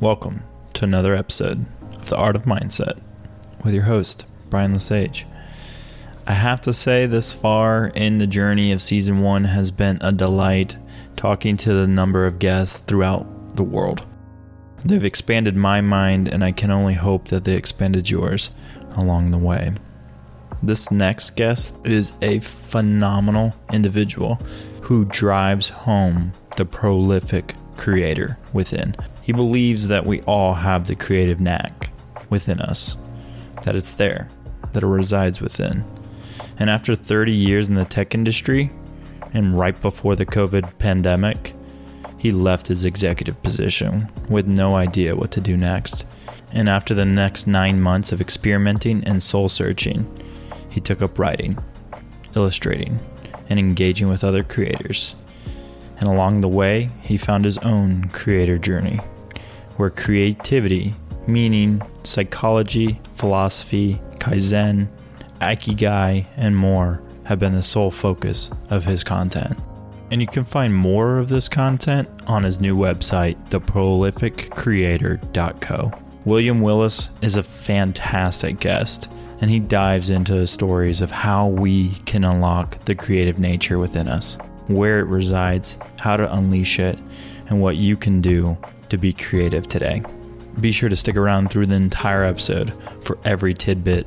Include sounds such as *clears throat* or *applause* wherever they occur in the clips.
Welcome to another episode of The Art of Mindset with your host, Brian Lesage. I have to say, this far in the journey of season one has been a delight talking to the number of guests throughout the world. They've expanded my mind, and I can only hope that they expanded yours along the way. This next guest is a phenomenal individual who drives home the prolific creator within. He believes that we all have the creative knack within us, that it's there, that it resides within. And after 30 years in the tech industry, and right before the COVID pandemic, he left his executive position with no idea what to do next. And after the next nine months of experimenting and soul searching, he took up writing, illustrating, and engaging with other creators. And along the way, he found his own creator journey, where creativity, meaning, psychology, philosophy, kaizen, ikigai, and more have been the sole focus of his content. And you can find more of this content on his new website, theprolificcreator.co. William Willis is a fantastic guest, and he dives into stories of how we can unlock the creative nature within us, where it resides, how to unleash it, and what you can do to be creative today. Be sure to stick around through the entire episode for every tidbit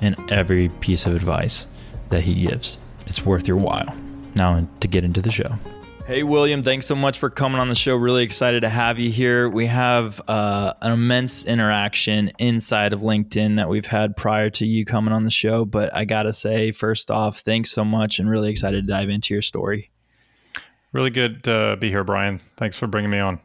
and every piece of advice that he gives. It's worth your while. Now, to get into the show. Hey, William, thanks so much for coming on the show. Really excited to have you here. We have uh, an immense interaction inside of LinkedIn that we've had prior to you coming on the show. But I got to say, first off, thanks so much and really excited to dive into your story. Really good to be here, Brian. Thanks for bringing me on.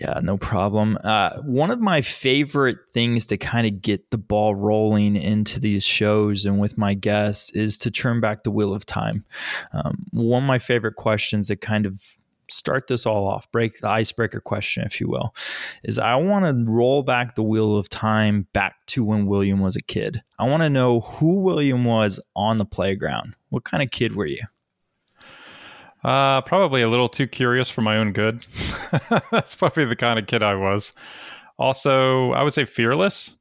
Yeah, no problem. Uh, one of my favorite things to kind of get the ball rolling into these shows and with my guests is to turn back the wheel of time. Um, one of my favorite questions that kind of start this all off, break the icebreaker question, if you will, is I want to roll back the wheel of time back to when William was a kid. I want to know who William was on the playground. What kind of kid were you? Uh, probably a little too curious for my own good. *laughs* That's probably the kind of kid I was. Also, I would say fearless.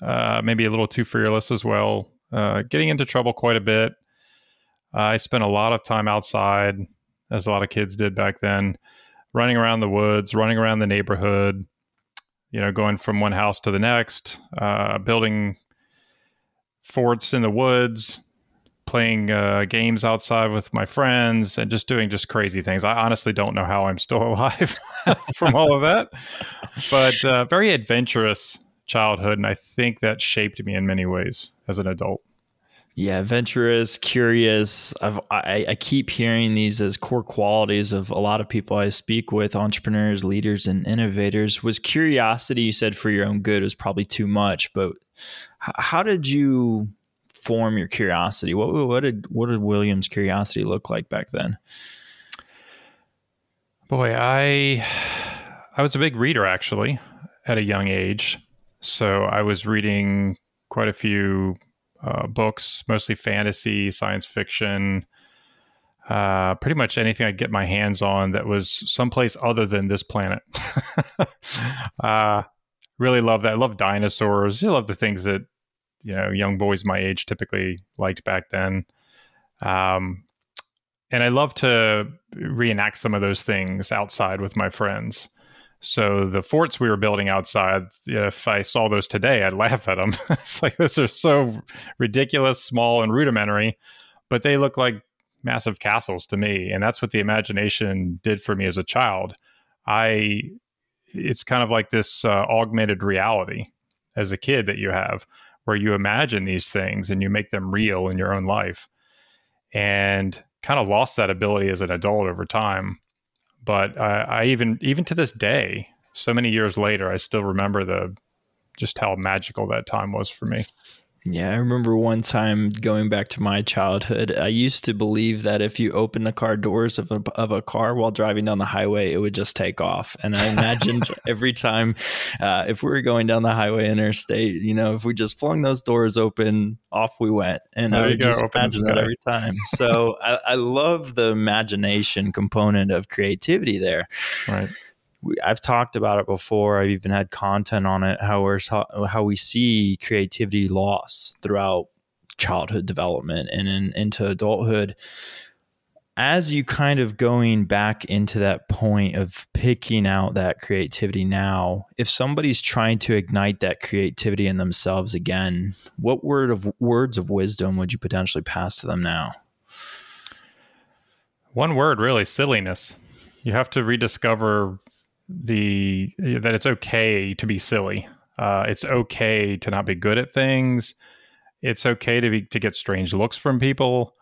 Uh, maybe a little too fearless as well. Uh, getting into trouble quite a bit. I spent a lot of time outside, as a lot of kids did back then, running around the woods, running around the neighborhood. You know, going from one house to the next, uh, building forts in the woods, playing uh, games outside with my friends and just doing just crazy things. I honestly don't know how I'm still *laughs* alive *laughs* from all of that, but uh, very adventurous childhood, and I think that shaped me in many ways as an adult. Yeah, adventurous, curious. I've, I, I keep hearing these as core qualities of a lot of people I speak with, entrepreneurs, leaders, and innovators. Was curiosity, you said, for your own good, was probably too much, but how did you form your curiosity? What what did what did William's curiosity look like back then? Boy, I I was a big reader actually at a young age. So I was reading quite a few uh, books, mostly fantasy, science fiction, uh, pretty much anything I get my hands on that was someplace other than this planet. *laughs* uh, really love that. I love dinosaurs. I love the things that you know young boys my age typically liked back then. Um, and I love to reenact some of those things outside with my friends. So the forts we were building outside, if I saw those today, I'd *laughs* laugh at them. *laughs* it's like those are so ridiculous, small, and rudimentary, but they look like massive castles to me, and that's what the imagination did for me as a child. I, it's kind of like this uh, augmented reality as a kid that you have, where you imagine these things and you make them real in your own life. And kind of lost that ability as an adult over time. But I, even even to this day, so many years later, I still remember the just how magical that time was for me. Yeah, I remember one time going back to my childhood. I used to believe that if you open the car doors of a, of a car while driving down the highway, it would just take off. And I imagined *laughs* every time uh, if we were going down the highway interstate, you know, if we just flung those doors open, off we went. And there I would just imagine that every time. So I, I love the imagination component of creativity there. Right. I've talked about it before. I've even had content on it. How we're how we see creativity loss throughout childhood development and in, into adulthood. As you kind of going back into that point of picking out that creativity now, if somebody's trying to ignite that creativity in themselves again, what word of words of wisdom would you potentially pass to them now? One word, really, silliness. You have to rediscover the that it's okay to be silly. Uh, it's okay to not be good at things. It's okay to be to get strange looks from people.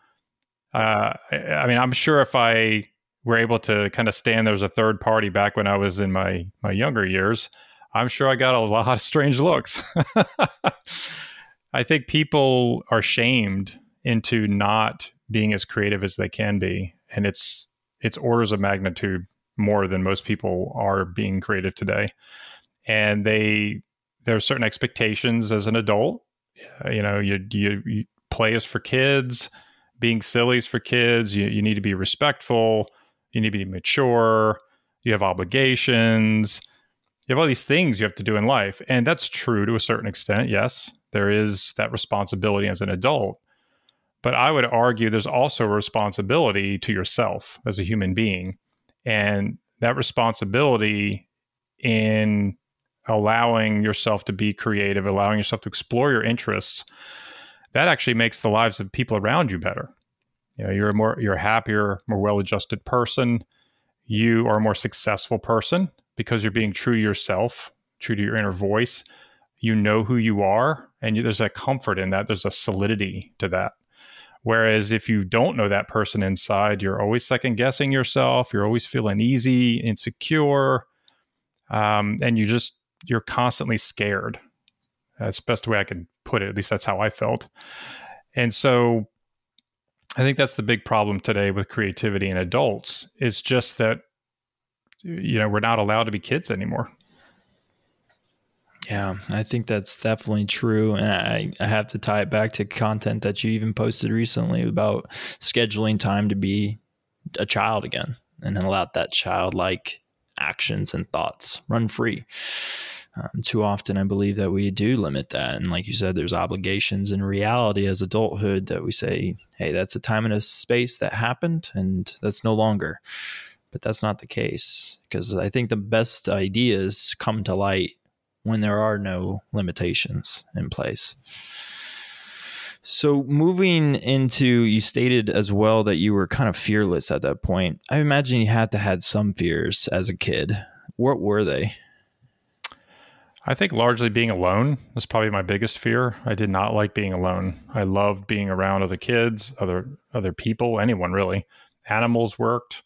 Uh, I mean, I'm sure if I were able to kind of stand there as a third party back when I was in my my younger years, I'm sure I got a *laughs* lot of strange looks. *laughs* I think people are shamed into not being as creative as they can be, and it's it's orders of magnitude more than most people are being creative today. And they there are certain expectations as an adult. Uh, you know, you, you, you play is for kids, being silly is for kids. You, you need to be respectful. You need to be mature. You have obligations. You have all these things you have to do in life. And that's true to a certain extent. Yes, there is that responsibility as an adult. But I would argue there's also a responsibility to yourself as a human being and that responsibility in allowing yourself to be creative, allowing yourself to explore your interests, that actually makes the lives of people around you better. You know, you're a more you're a happier, more well-adjusted person. You are a more successful person because you're being true to yourself, true to your inner voice. You know who you are, and you, there's a comfort in that. There's a solidity to that. Whereas if you don't know that person inside, you're always second guessing yourself. You're always feeling easy, insecure, um, and you just you're constantly scared. That's the best way I can put it. At least that's how I felt. And so, I think that's the big problem today with creativity in adults. It's just that you know we're not allowed to be kids anymore. Yeah, I think that's definitely true. And I, I have to tie it back to content that you even posted recently about scheduling time to be a child again and allow that childlike actions and thoughts run free. Um, too often, I believe that we do limit that. And like you said, there's obligations in reality as adulthood that we say, hey, that's a time and a space that happened and that's no longer. But that's not the case because I think the best ideas come to light when there are no limitations in place. So, moving into, you stated as well that you were kind of fearless at that point. I imagine you had to had some fears as a kid. What were they? I think largely being alone was probably my biggest fear. I did not like being alone. I loved being around other kids, other other people, anyone really. Animals worked.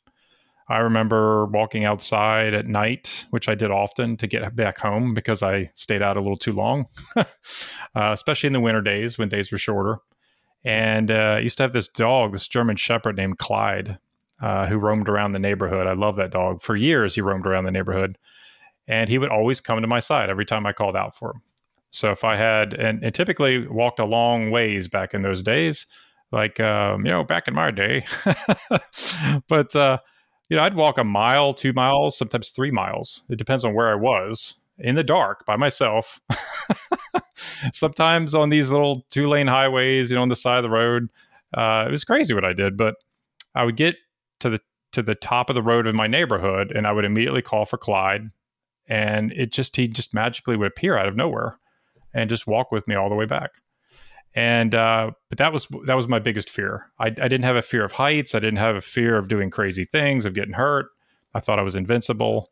I remember walking outside at night, which I did often to get back home because I stayed out a little too long, *laughs* uh, especially in the winter days when days were shorter. And uh, I used to have this dog, this German Shepherd named Clyde, uh, who roamed around the neighborhood. I love that dog. For years, he roamed around the neighborhood, and he would always come to my side every time I called out for him. So if I had, and, and typically walked a long ways back in those days, like um, you know, back in my day, *laughs* but uh, you know, I'd walk a mile, two miles, sometimes three miles. It depends on where I was in the dark by myself. *laughs* sometimes on these little two lane highways, you know, on the side of the road. Uh, it was crazy what I did, but I would get to the to the top of the road in my neighborhood, and I would immediately call for Clyde, and it just he just magically would appear out of nowhere, and just walk with me all the way back and uh, but that was that was my biggest fear. I, I didn't have a fear of heights. I didn't have a fear of doing crazy things, of getting hurt. I thought I was invincible.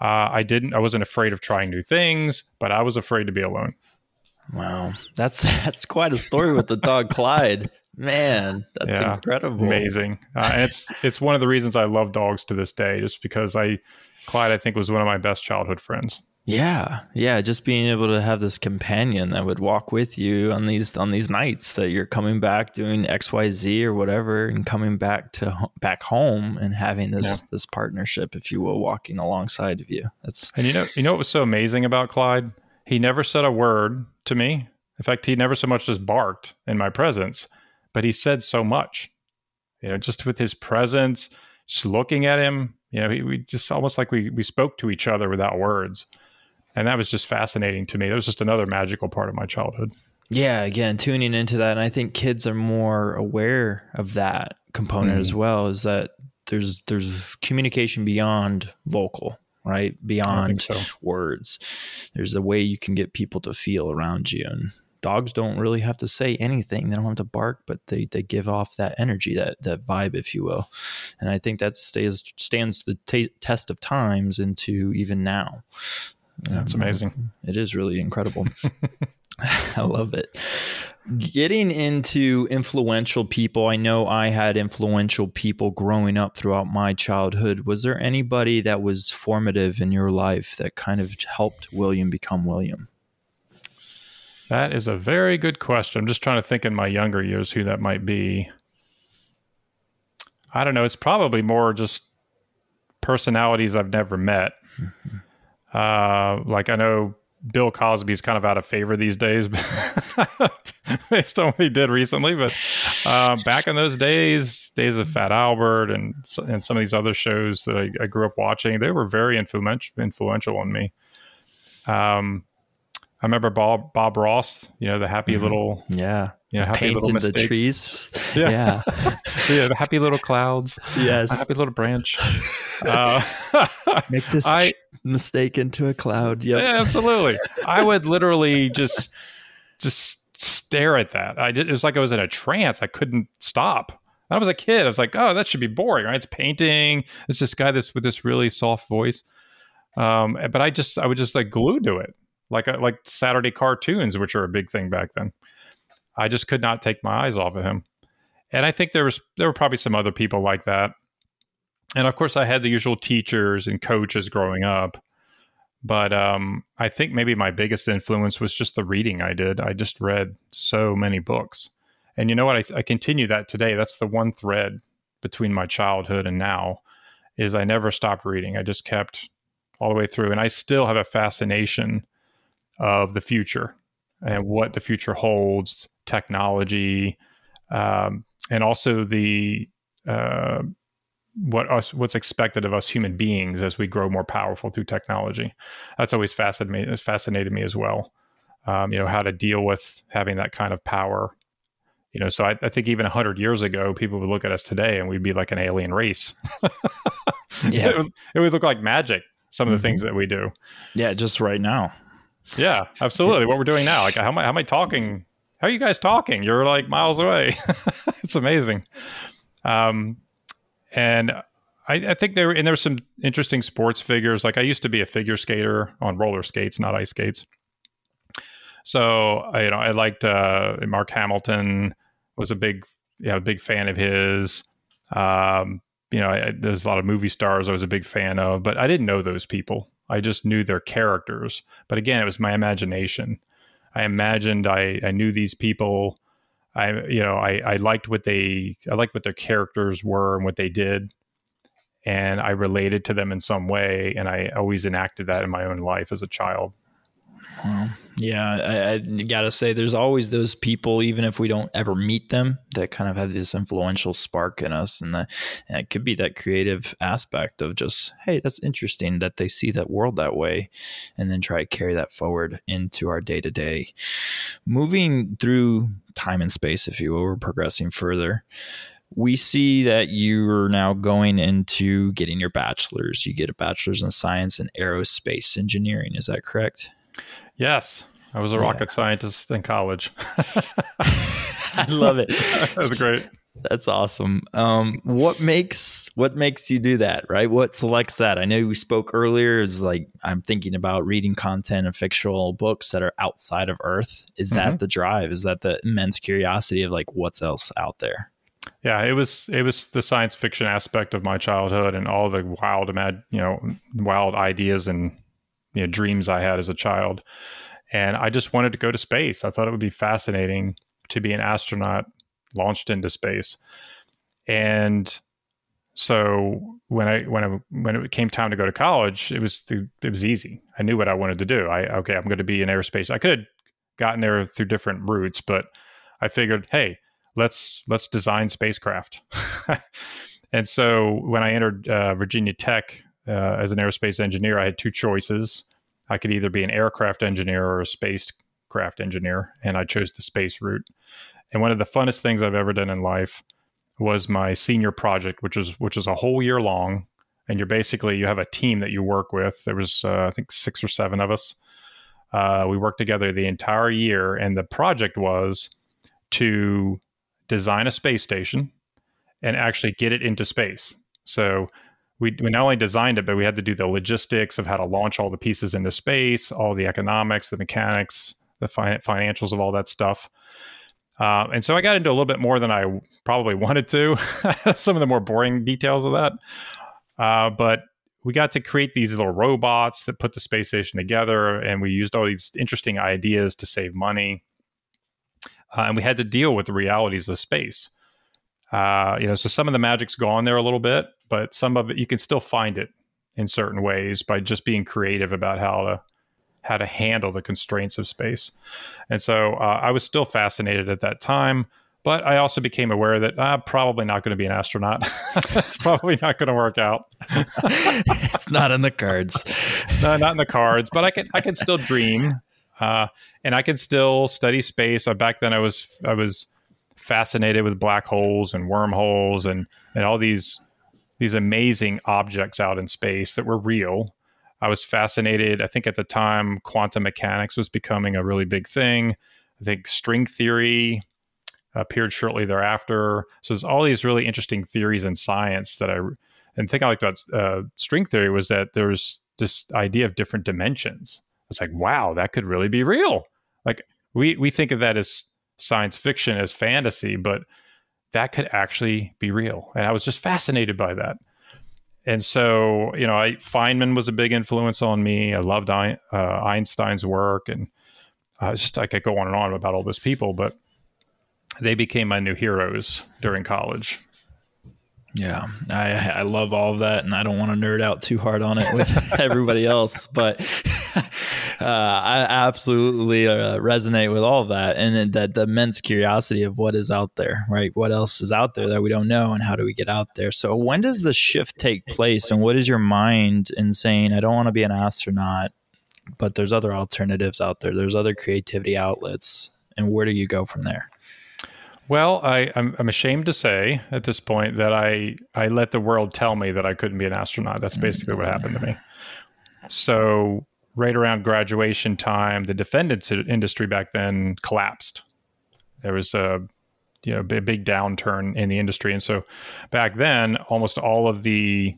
Uh, I didn't. I wasn't afraid of trying new things, but I was afraid to be alone. Wow, that's *laughs* that's quite a story with the dog Clyde. Man, that's yeah, incredible. Amazing. Uh, and it's it's one of the reasons I love dogs to this day, just because I Clyde I think was one of my best childhood friends. Yeah, yeah, just being able to have this companion that would walk with you on these on these nights that you're coming back doing X Y Z or whatever, and coming back to back home and having this yeah. this partnership, if you will, walking alongside of you. That's and you know you know what was so amazing about Clyde? He never said a word to me. In fact, he never so much as barked in my presence, but he said so much. You know, just with his presence, just looking at him, You know, we, we just almost like we we spoke to each other without words, and that was just fascinating to me. That was just another magical part of my childhood. Yeah, again, tuning into that, and I think kids are more aware of that component mm. as well. Is that there's there's communication beyond vocal, right? Beyond so. words. There's a way you can get people to feel around you, and dogs don't really have to say anything. They don't have to bark, but they they give off that energy, that that vibe, if you will. And I think that stays stands the t- test of times into even now. That's um, amazing. *laughs* It is really incredible. *laughs* *laughs* I love it. Getting into influential people, I know I had influential people growing up throughout my childhood. Was there anybody that was formative in your life that kind of helped William become William? That is a very good question. I'm just trying to think in my younger years who that might be. I don't know. It's probably more just personalities I've never met. Mm-hmm. Uh, like I know Bill Cosby's kind of out of favor these days *laughs* based on what he did recently. But uh, back in those days, days of Fat Albert and and some of these other shows that I, I grew up watching, they were very influential influential on me. Um, I remember Bob Bob Ross, you know, the happy mm-hmm. little yeah, you know, happy Painting little mistakes. the trees. *laughs* Yeah. Yeah. *laughs* yeah, the happy little clouds. Yes. A happy little branch. *laughs* Uh, Make this I, mistake into a cloud. Yep. Yeah, absolutely. I would literally just just stare at that. I did, it was like I was in a trance. I couldn't stop. I was a kid. I was like, oh, that should be boring, right? It's painting. It's this guy this with this really soft voice. Um, but I just I would just like glued to it like like Saturday cartoons, which are a big thing back then. I just could not take my eyes off of him, and I think there was there were probably some other people like that. And of course, I had the usual teachers and coaches growing up, but um, I think maybe my biggest influence was just the reading I did. I just read so many books, and you know what? I, I continue that today. That's the one thread between my childhood and now is I never stopped reading. I just kept all the way through, and I still have a fascination of the future and what the future holds, technology, um, and also the uh, what us what's expected of us human beings as we grow more powerful through technology. That's always fascinated me. fascinated me as well. Um, you know how to deal with having that kind of power. You know, so I, I think even hundred years ago, people would look at us today and we'd be like an alien race. *laughs* yeah, it would, it would, look like magic. Some of the mm-hmm. things that we do. Yeah, just right now. Yeah, absolutely. what we're doing now, like how am I, how am I talking? How are you guys talking? You're like miles away. *laughs* it's amazing. Um, and I, I, think there and there's some interesting sports figures. Like I used to be a figure skater on roller skates, not ice skates. So I, you know, I liked uh, Mark Hamilton. Was a big, you know, big fan of his. Um, you know, I, there's a lot of movie stars I was a big fan of, but I didn't know those people. I just knew their characters. But again, it was my imagination. I imagined I, I knew these people. I you know I, I liked what they I liked what their characters were and what they did, and I related to them in some way. And I always enacted that in my own life as a child. Well, yeah, I, I, gotta say, there's always those people, even if we don't ever meet them, that kind of have this influential spark in us, and, that, and it could be that creative aspect of just, hey, that's interesting that they see that world that way, and then try to carry that forward into our day to day. Moving through time and space, if you will, we're progressing further we see that you're now going into getting your bachelor's. You get a bachelor's in science and aerospace engineering. Is that correct? Yes, I was a yeah. rocket scientist in college. *laughs* I love it. *laughs* That's great. That's awesome. Um, what makes what makes you do that, right? What selects that? I know we spoke earlier. Is like I'm thinking about reading content and fictional books that are outside of Earth. Is that mm-hmm. the drive? Is that the immense curiosity of like what's else out there? Yeah, it was it was the science fiction aspect of my childhood and all the wild, imag- you know, wild ideas and you know dreams I had as a child, and I just wanted to go to space. I thought it would be fascinating to be an astronaut launched into space, and so when I when I when it came time to go to college, it was it was easy. I knew what I wanted to do. I okay, I'm going to be in aerospace. I could have gotten there through different routes, but I figured, hey, let's let's design spacecraft. *laughs* And so when I entered uh, Virginia Tech uh, as an aerospace engineer, I had two choices. I could either be an aircraft engineer or a spacecraft engineer, and I chose the space route. And one of the funnest things I've ever done in life was my senior project, which is which is a whole year long, and you're basically you have a team that you work with. There was uh, I think six or seven of us. Uh, we worked together the entire year, and the project was to design a space station and actually get it into space. So we, we not only designed it, but we had to do the logistics of how to launch all the pieces into space, all the economics, the mechanics, the fi- financials of all that stuff. Uh, and so I got into a little bit more than I probably *laughs* wanted to, *laughs* some of the more boring details of that. Uh, but we got to create these little robots that put the space station together, and we used all these interesting ideas to save money. Uh, and we had to deal with the realities of space. Uh, you know, so some of the magic's gone there a little bit, but some of it you can still find it in certain ways by just being creative about how to how to handle the constraints of space. And so uh, I was still fascinated at that time, but I also became aware that I'm probably not going to be an astronaut. *laughs* it's probably not going to work out. *laughs* it's not in the cards. no, not in the cards. But I can I can still dream, uh, and I can still study space. But back then, I was I was fascinated with black holes and wormholes and and all these these amazing objects out in space that were real. I was fascinated. I think at the time, quantum mechanics was becoming a really big thing. I think string theory appeared shortly thereafter. So there's all these really interesting theories in science that I and the thing I liked about uh, string theory was that there's this idea of different dimensions. It's like, wow, that could really be real. Like we we think of that as science fiction as fantasy, but that could actually be real. And I was just fascinated by that. And so, you know, I, Feynman was a big influence on me. I loved uh, Einstein's work, and uh, just I could go on and on about all those people, but they became my new heroes during college. Yeah, I I love all of that, and I don't want to nerd out too hard on it with *laughs* everybody else, but *laughs* I absolutely uh, resonate with all of that, and that the immense curiosity of what is out there, right? What else is out there that we don't know, and how do we get out there? So, when does the shift take place, and what is your mind in saying, "I don't want to be an astronaut"? But there's other alternatives out there. There's other creativity outlets, and where do you go from there? Well, I, I'm, I'm ashamed to say at this point that I, I let the world tell me that I couldn't be an astronaut. That's basically what happened to me. So, right around graduation time, the defense industry back then collapsed. There was a you know big, big downturn in the industry, and so back then, almost all of the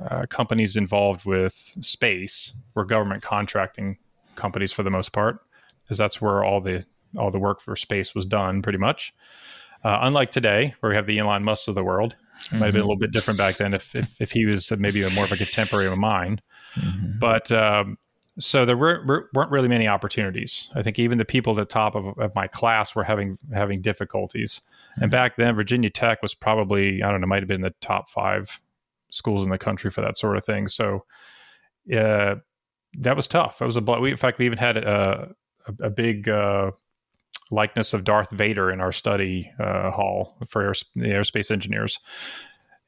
uh, companies involved with space were government contracting companies for the most part, because that's where all the all the work for space was done pretty much. Uh, unlike today, where we have the Elon Musk of the world, it might have been a little bit different back then if, if, if he was maybe a more of a contemporary of mine. Mm-hmm. But um, so there were, weren't really many opportunities. I think even the people at the top of, of my class were having having difficulties. Mm-hmm. And back then, Virginia Tech was probably I don't know, might have been the top five schools in the country for that sort of thing. So uh, that was tough. It was a we, in fact we even had a a, a big uh, likeness of Darth Vader in our study uh, hall for air, the aerospace engineers.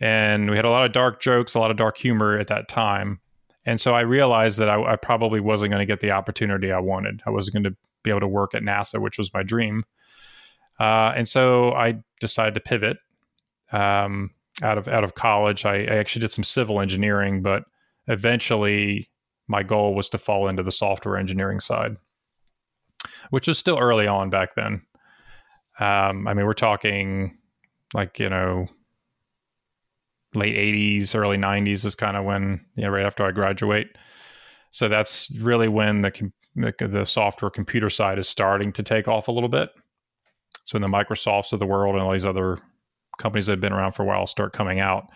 And we had a lot of dark jokes, a lot of dark humor at that time. And so I realized that I, I probably wasn't going to get the opportunity I wanted. I wasn't going to be able to work at NASA, which was my dream. Uh, and so I decided to pivot um, out of out of college. I, I actually did some civil engineering, but eventually my goal was to fall into the software engineering side which was still early on back then. Um, I mean, we're talking like you know late 80s early 90s is kind of when you know right after i graduate. So that's really when the the software computer side is starting to take off a little bit. So when the microsofts of the world and all these other companies that have been around for a while start coming out.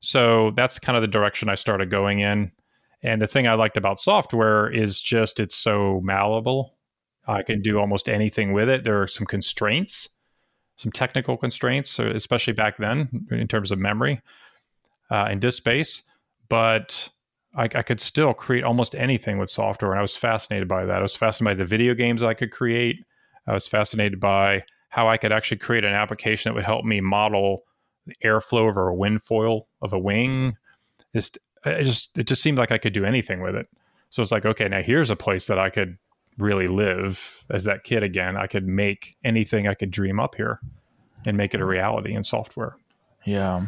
So that's kind of the direction i started going in. And the thing i liked about software is just it's so malleable. I can do almost anything with it. There are some constraints, some technical constraints, especially back then in terms of memory uh, and disk space. But I, I, could still create almost anything with software. And I was fascinated by that. I was fascinated by the video games I could create. I was fascinated by how I could actually create an application that would help me model the airflow over a wind foil of a wing. Just, it just, it just seemed like I could do anything with it. So it's like, okay, now here's a place that I could really live as that kid again. I could make anything I could dream up here and make it a reality in software. Yeah.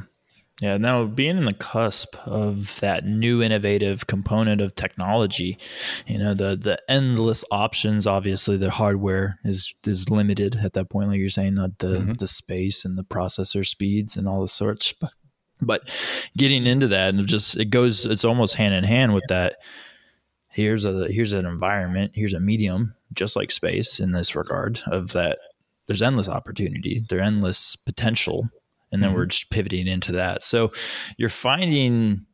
Yeah, now being in the cusp of that new innovative component of technology, you know, the the endless options. Obviously, the hardware is is limited at that point, like you're saying, the the, mm-hmm. the space and the processor speeds and all the sorts. But but getting into that and just it goes, it's almost hand in hand with that. Here's a here's an environment, here's a medium, just like space in this regard of that. There's endless opportunity, there's endless potential and then mm-hmm. we're just pivoting into that. So you're finding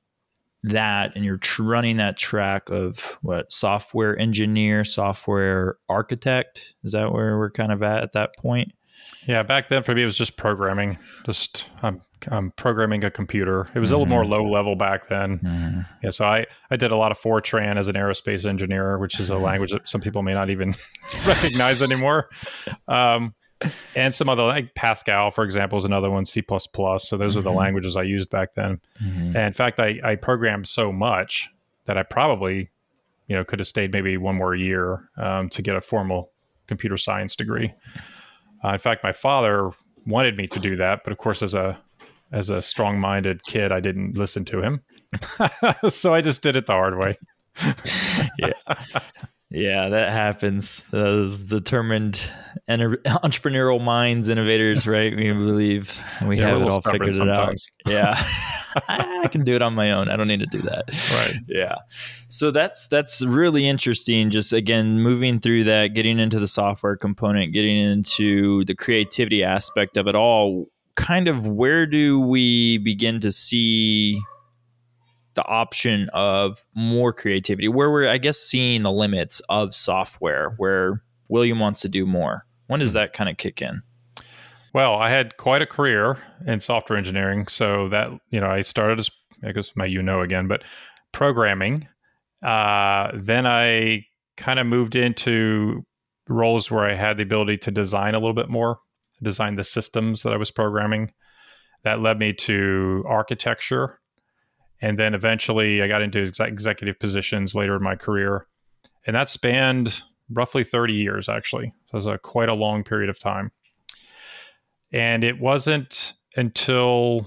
that and you're tr- running that track of what software engineer, software architect. Is that where we're kind of at at that point? Yeah, back then for me it was just programming. Just I'm I'm programming a computer. It was mm-hmm. a little more mm-hmm. low level back then. Mm-hmm. Yeah, so I I did a lot of Fortran as an aerospace engineer, which is a language that some people may not even *laughs* recognize anymore. Um, and some other like Pascal, for example, is another one. C plus plus. So those mm-hmm. are the languages I used back then. Mm-hmm. And in fact, I, I programmed so much that I probably, you know, could have stayed maybe one more year um, to get a formal computer science degree. Uh, in fact, my father wanted me to do that, but of course, as a as a strong minded kid, I didn't listen to him. *laughs* so I just did it the hard way. *laughs* yeah. *laughs* Yeah, that happens. Those determined *laughs* entrepreneurial minds, innovators, *laughs* right? We believe we yeah, have it all figured it out. *laughs* Yeah, I can do it on my own. I don't need to do that. Right. Yeah. So that's that's really interesting. Just again, moving through that, getting into the software component, getting into the creativity aspect of it all. Kind of, where do we begin to see the option of more creativity where we're i guess seeing the limits of software where william wants to do more. When does that kind of kick in? Well i had quite a career in software engineering so that you know i started as i guess my you know again but programming. Uh, then i kind of moved into roles where i had the ability to design a little bit more design the systems that i was programming. That led me to architecture and then eventually I got into executive positions later in my career. And that spanned roughly 30 years, actually. So it was a, quite a long period of time. And it wasn't until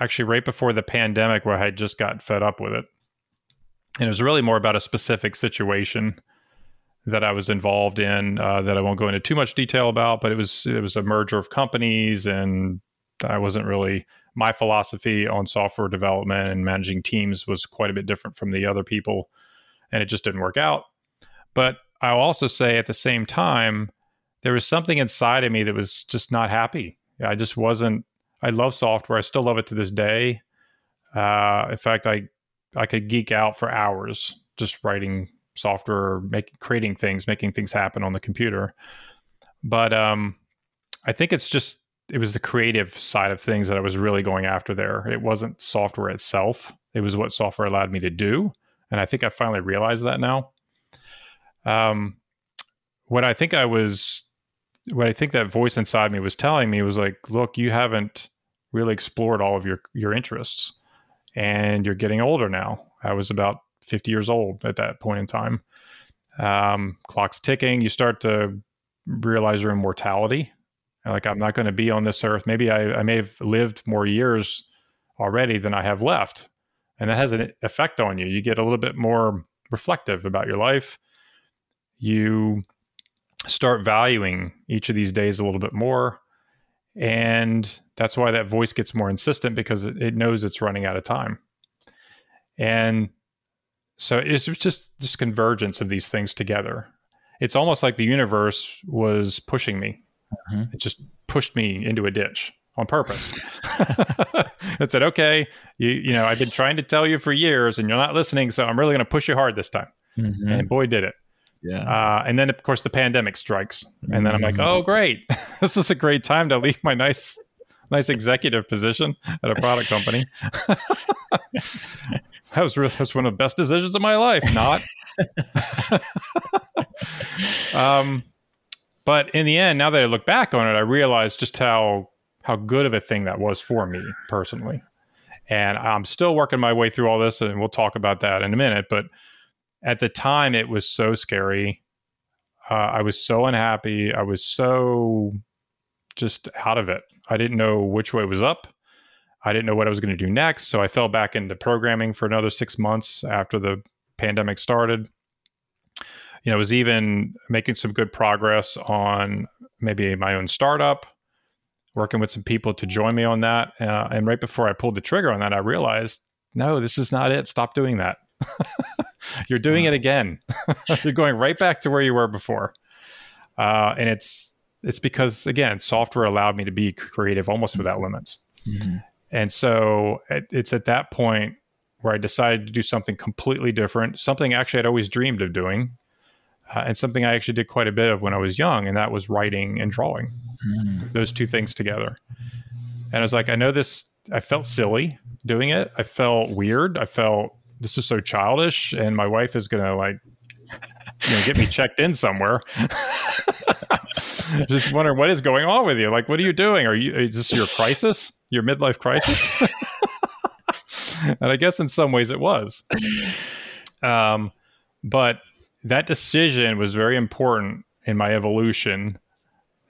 actually right before the pandemic where I just got fed up with it. And it was really more about a specific situation that I was involved in uh, that I won't go into too much detail about, but it was it was a merger of companies and I wasn't really my philosophy on software development and managing teams was quite a bit different from the other people, and it just didn't work out. But I'll also say at the same time, there was something inside of me that was just not happy. I just wasn't. I love software. I still love it to this day. Uh, in fact, I I could geek out for hours just writing software, making creating things, making things happen on the computer. But um, I think it's just it was the creative side of things that I was really going after there. It wasn't software itself. It was what software allowed me to do. And I think I finally realized that now. Um, what I think I was, what I think that voice inside me was telling me was like, look, you haven't really explored all of your, your interests and you're getting older now. I was about 50 years old at that point in time. Um, clock's ticking. You start to realize your immortality like I'm not going to be on this earth. Maybe I, I may have lived more years already than I have left. And that has an effect on you. You get a little bit more reflective about your life. You start valuing each of these days a little bit more. And that's why that voice gets more insistent because it, it knows it's running out of time. And so it's just this convergence of these things together. It's almost like the universe was pushing me Mm-hmm. It just pushed me into a ditch on purpose. *laughs* it said, "Okay, you you know, I've been trying to tell you for years, and you're not listening, so I'm really going to push you hard this time." Mm-hmm. And boy, did it! Yeah. Uh, and then, of course, the pandemic strikes, and then I'm like, "Oh, great! *laughs* this is a great time to leave my nice, nice executive position at a product company." *laughs* that was really, that was one of the best decisions of my life. Not. um but in the end, now that I look back on it, I realize just how how good of a thing that was for me personally. And I'm still working my way through all this, and we'll talk about that in a minute. But at the time, it was so scary. Uh, I was so unhappy. I was so just out of it. I didn't know which way was up. I didn't know what I was going to do next. So I fell back into programming for another six months after the pandemic started. You know, was even making some good progress on maybe my own startup, working with some people to join me on that. Uh, and right before I pulled the trigger on that, I realized, no, this is not it. Stop doing that. *laughs* You're doing it again. *laughs* You're going right back to where you were before. Uh, and it's it's because again, software allowed me to be creative almost without limits. Mm-hmm. And so it's at that point where I decided to do something completely different, something actually I'd always dreamed of doing, uh, and something I actually did quite a bit of when I was young, and that was writing and drawing. Mm. Those two things together. And I was like, I know this, I felt silly doing it. I felt weird. I felt this is so childish, and my wife is going to like, you know, get me checked in somewhere. *laughs* Just wondering what is going on with you. Like, what are you doing? Are you, is this your crisis? your midlife crisis. *laughs* and I guess in some ways it was. Um, but that decision was very important in my evolution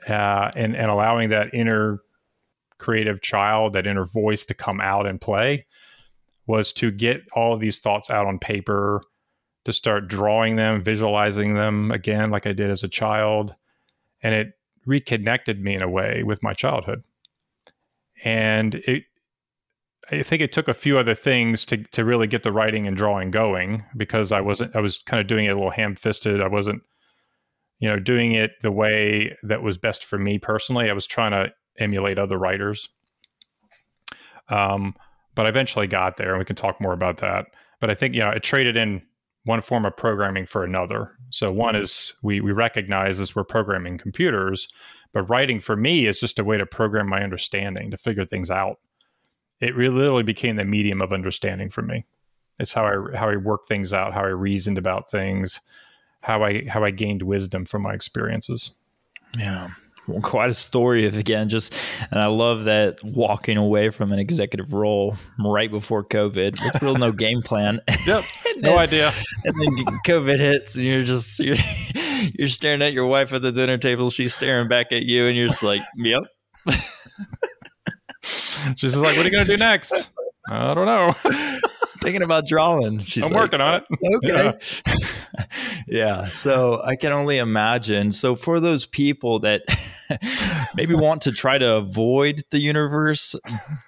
uh, and, and allowing that inner creative child, that inner voice to come out and play was to get all of these thoughts out on paper, to start drawing them, visualizing them again, like I did as a child. And it reconnected me in a way with my childhood and it I think it took a few other things to to really get the writing and drawing going because I wasn't I was kind of doing it a little ham fisted. I wasn't you know doing it the way that was best for me personally. I was trying to emulate other writers. Um, but I eventually got there, and we can talk more about that. But I think you know it traded in one form of programming for another. So one is we we recognize as we're programming computers, but writing for me is just a way to program my understanding, to figure things out. It really literally became the medium of understanding for me. It's how I how I work things out, how I reasoned about things, how I how I gained wisdom from my experiences. Yeah. Well, quite a story of again just and i love that walking away from an executive role right before covid with real no game plan *laughs* *laughs* yep no idea and then covid hits and you're just *laughs* you're, you're staring at your wife at the dinner table. She's staring back at you, and you're just like, "Yep." She's just like, "What are you gonna do next?" *laughs* I don't know. *laughs* Thinking about drawing. *laughs* She's I'm like, working on it. Okay. Yeah. *laughs* yeah. So I can only imagine. So for those people that *laughs* maybe want to try to avoid the universe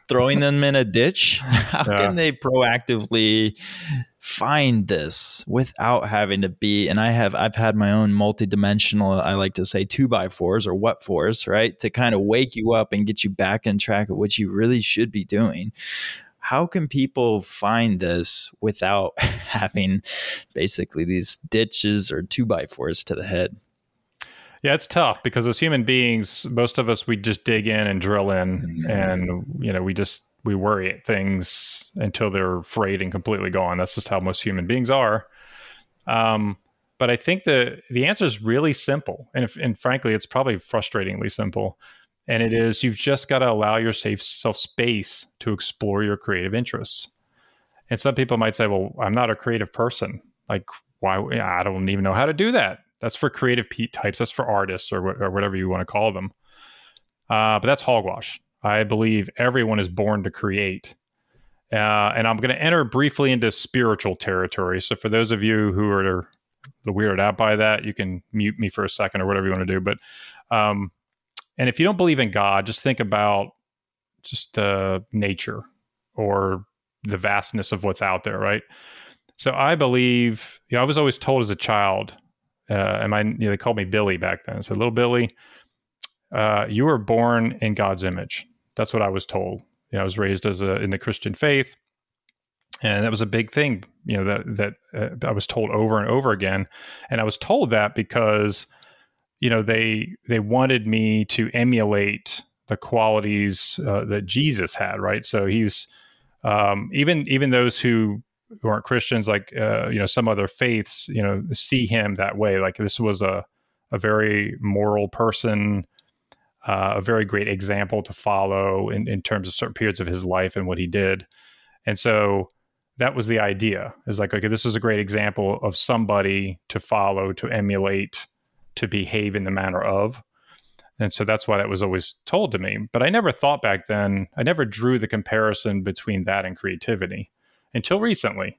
throwing them in a ditch, how yeah. can they proactively find this without having to be and i have i've had my own multi-dimensional i like to say two by fours or what fours right to kind of wake you up and get you back in track of what you really should be doing how can people find this without *laughs* having basically these ditches or two by fours to the head yeah, it's tough because as human beings, most of us we just dig in and drill in, mm-hmm. and you know we just we worry at things until they're frayed and completely gone. That's just how most human beings are. Um, but I think the the answer is really simple, and if, and frankly, it's probably frustratingly simple. And it is you've just got to allow yourself space to explore your creative interests. And some people might say, "Well, I'm not a creative person. Like, why? I don't even know how to do that. That's for creative types. That's for artists or, or whatever you want to call them." Uh, but that's hogwash. I believe everyone is born to create. Uh, and I'm going to enter briefly into spiritual territory. So for those of you who are weirded out by that, you can mute me for a second or whatever you want to do. But um, and if you don't believe in God, just think about just uh, nature or the vastness of what's out there, right? So I believe, you know, I was always told as a child, uh, and my, you know, they called me Billy back then. So little Billy, uh, you were born in God's image. That's what I was told. You know, I was raised as a in the Christian faith, and that was a big thing. You know that that uh, I was told over and over again, and I was told that because you know they they wanted me to emulate the qualities uh, that Jesus had. Right, so he's um, even even those who aren't Christians, like uh, you know some other faiths, you know, see him that way. Like this was a a very moral person uh, a very great example to follow in, in terms of certain periods of his life and what he did. And so that was the idea is like, okay, this is a great example of somebody to follow, to emulate, to behave in the manner of. And so that's why that was always told to me. But I never thought back then, I never drew the comparison between that and creativity until recently.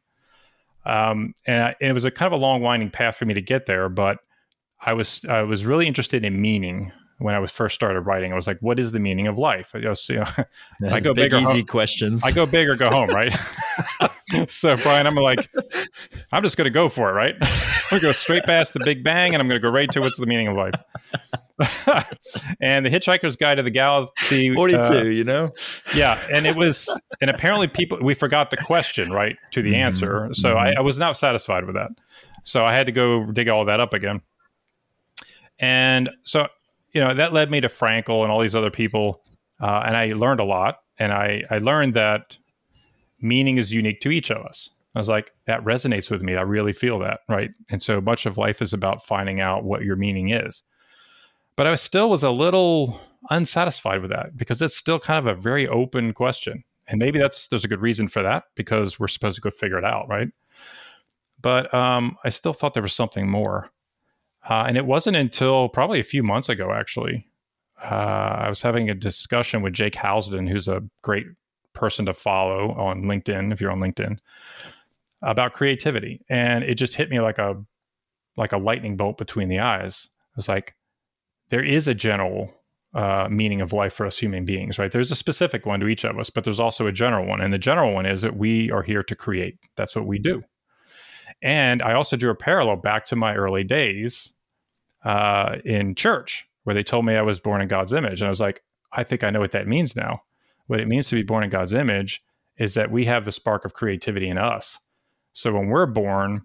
Um, and, I, and, it was a kind of a long winding path for me to get there, but I was I was really interested in meaning when I was first started writing. I was like, what is the meaning of life? I, just, you know, *laughs* I *laughs* go big, big easy home. questions. I go big or go home, right? *laughs* *laughs* so Brian, I'm like, I'm just going to go for it, right? *laughs* To go straight past the Big Bang, and I'm going to go right to what's the meaning of life. *laughs* and the Hitchhiker's Guide to the Galaxy, 42, uh, you know, yeah, and it was, and apparently people we forgot the question right to the mm-hmm. answer, so mm-hmm. I, I was not satisfied with that, so I had to go dig all that up again. And so you know, that led me to Frankl and all these other people. Uh, and I learned a lot. And I, I learned that meaning is unique to each of us. I was like, that resonates with me. I really feel that. Right. And so much of life is about finding out what your meaning is. But I still was a little unsatisfied with that because it's still kind of a very open question. And maybe that's there's a good reason for that because we're supposed to go figure it out, right? But um, I still thought there was something more. Uh, and it wasn't until probably a few months ago, actually. Uh, I was having a discussion with Jake Housden, who's a great person to follow on LinkedIn, if you're on LinkedIn, about creativity. And it just hit me like a like a lightning bolt between the eyes. I was like, there is a general uh, meaning of life for us human beings, right? There's a specific one to each of us, but there's also a general one. And the general one is that we are here to create. That's what we do. And I also drew a parallel back to my early days uh, in church where they told me I was born in God's image. And I was like, I think I know what that means now. What it means to be born in God's image is that we have the spark of creativity in us. So when we're born,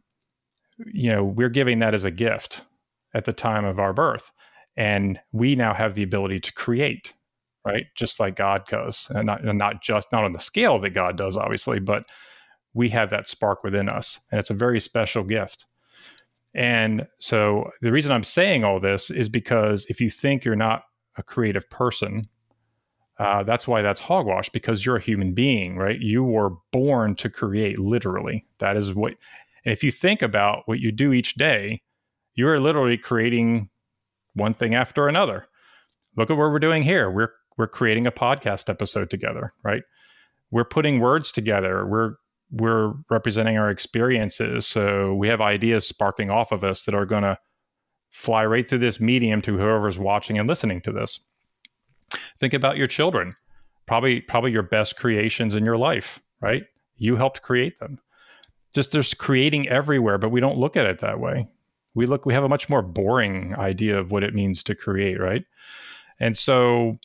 you know, we're giving that as a gift at the time of our birth. And we now have the ability to create, right? Just like God does. And not, and not just, not on the scale that God does, obviously, but we have that spark within us. And it's a very special gift. And so the reason I'm saying all this is because if you think you're not a creative person, uh, that's why that's hogwash because you're a human being, right? You were born to create literally. That is what, if you think about what you do each day, you're literally creating one thing after another. Look at what we're doing here. We're we're creating a podcast episode together, right? We're putting words together. We're we're representing our experiences. So we have ideas sparking off of us that are going to fly right through this medium to whoever's watching and listening to this. Think about your children. Probably probably your best creations in your life, right? You helped create them. Just there's creating everywhere, but we don't look at it that way. We look we have a much more boring idea of what it means to create, right? And so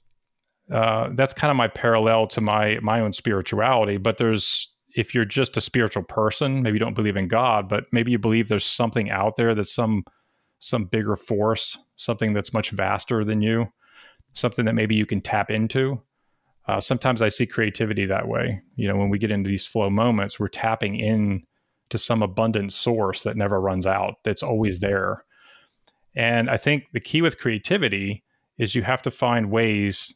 uh, that's kind of my parallel to my my own spirituality. But there's if you're just a spiritual person, maybe you don't believe in God, but maybe you believe there's something out there that's some some bigger force, something that's much vaster than you, something that maybe you can tap into. Uh, sometimes I see creativity that way. You know, when we get into these flow moments, we're tapping in to some abundant source that never runs out, that's always there. And I think the key with creativity is you have to find ways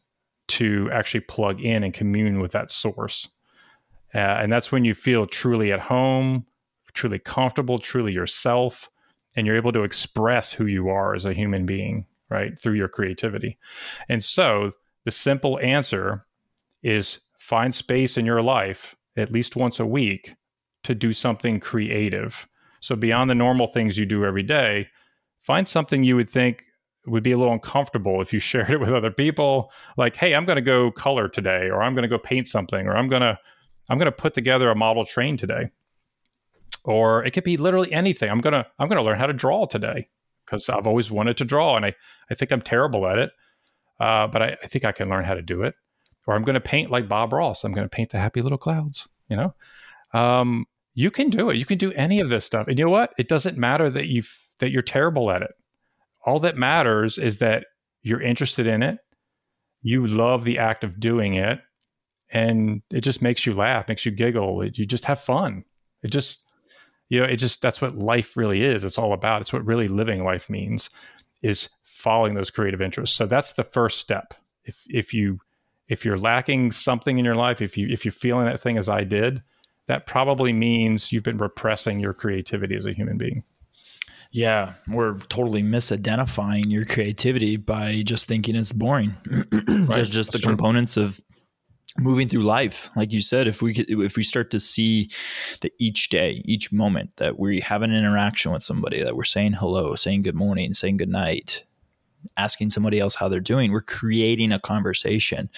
to actually plug in and commune with that source. Uh, and that's when you feel truly at home, truly comfortable, truly yourself, and you're able to express who you are as a human being, right, through your creativity. And so the simple answer is find space in your life at least once a week to do something creative. So beyond the normal things you do every day, find something you would think would be a little uncomfortable if you *laughs* shared it with other people like hey i'm going to go color today or i'm going to go paint something or i'm going to I'm going to put together a model train today. Or it could be literally anything. I'm going to I'm going to learn how to draw today because I've always wanted to draw and I, I think I'm terrible at it. Uh, but I, I think I can learn how to do it. Or I'm going to paint like Bob Ross. I'm going to paint the happy little clouds, you know? Um, you can do it. You can do any of this stuff. And you know what? It doesn't matter that you that you're terrible at it. All that matters is that you're interested in it. You love the act of doing it and it just makes you laugh, makes you giggle. It, you just have fun. It just, you know, it just that's what life really is. It's all about. It's what really living life means is following those creative interests. So that's the first step. If if you if you're lacking something in your life, if you if you're feeling that thing as I did, that probably means you've been repressing your creativity as a human being. Yeah, we're totally misidentifying your creativity by just thinking it's boring. *clears throat* right. There's just That's the true. components of moving through life like you said if we could, if we start to see that each day each moment that we have an interaction with somebody that we're saying hello saying good morning saying good night asking somebody else how they're doing we're creating a conversation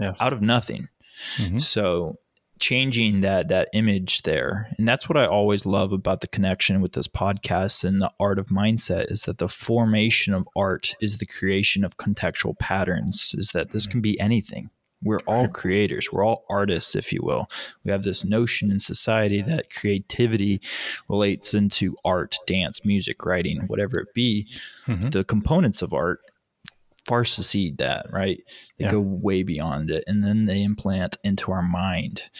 yes. out of nothing mm-hmm. so changing that that image there and that's what i always love about the connection with this podcast and the art of mindset is that the formation of art is the creation of contextual patterns is that this mm-hmm. can be anything we're all creators we're all artists if you will we have this notion in society that creativity relates into art dance music writing whatever it be mm-hmm. the components of art far succeed that, right? They yeah. go way beyond it and then they implant into our mind.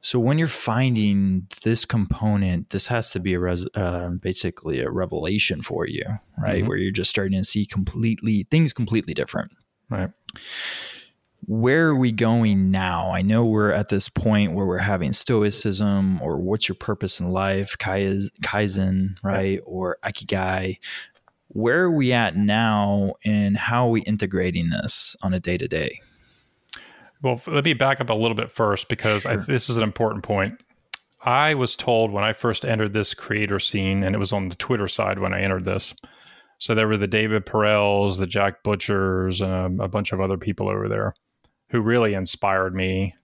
So when you're finding this component, this has to be a res- uh, basically a revelation for you, right? Mm-hmm. Where you're just starting to see completely things completely different. Right. Where are we going now? I know we're at this point where we're having stoicism or what's your purpose in life, kaizen, right? Or ikigai where are we at now and how are we integrating this on a day to day? Well, let me back up a little bit first because sure. I, this is an important point. I was told when I first entered this creator scene, and it was on the Twitter side when I entered this. So there were the David Perells, the Jack Butchers, and a, a bunch of other people over there who really inspired me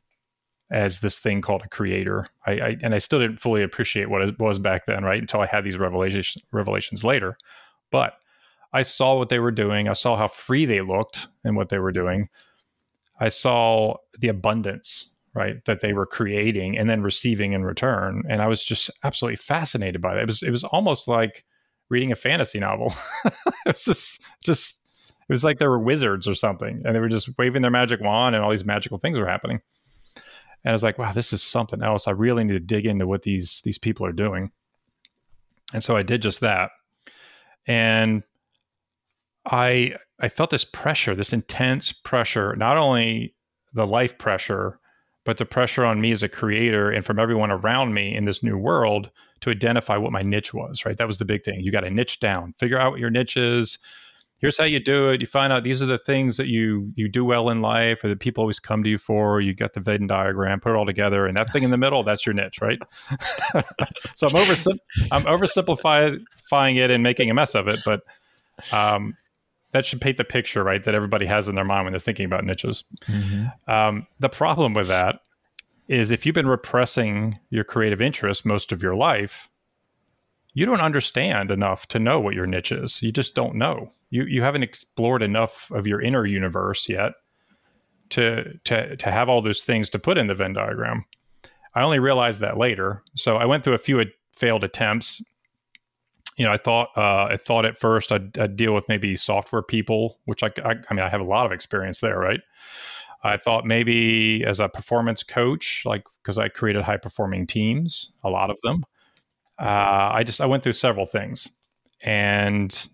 as this thing called a creator. I, I, and I still didn't fully appreciate what it was back then, right? Until I had these revelations revelations later. But I saw what they were doing. I saw how free they looked and what they were doing. I saw the abundance, right, that they were creating and then receiving in return. And I was just absolutely fascinated by that. It was it was almost like reading a fantasy novel. *laughs* it was just just it was like they were wizards or something. And they were just waving their magic wand and all these magical things were happening. And I was like, wow, this is something else. I really need to dig into what these these people are doing. And so I did just that. And I I felt this pressure, this intense pressure, not only the life pressure, but the pressure on me as a creator and from everyone around me in this new world to identify what my niche was, right? That was the big thing. You got to niche down, figure out what your niche is. Here's how you do it. You find out these are the things that you you do well in life or that people always come to you for. You got the Venn diagram, put it all together, and that thing in the middle, that's your niche, right? *laughs* so I'm over I'm oversimplifying it and making a mess of it, but um, that should paint the picture, right, that everybody has in their mind when they're thinking about niches. Mm-hmm. Um, the problem with that is if you've been repressing your creative interest most of your life, you don't understand enough to know what your niche is. You just don't know. You you haven't explored enough of your inner universe yet to to to have all those things to put in the Venn diagram. I only realized that later. So I went through a few failed attempts you know, I thought uh, I thought at first I'd, deal with maybe software people, which I, I, I mean I have a lot of experience there, right? I thought maybe as a performance coach, like because I created high performing teams, a lot of them. Uh, I just I went through several things, and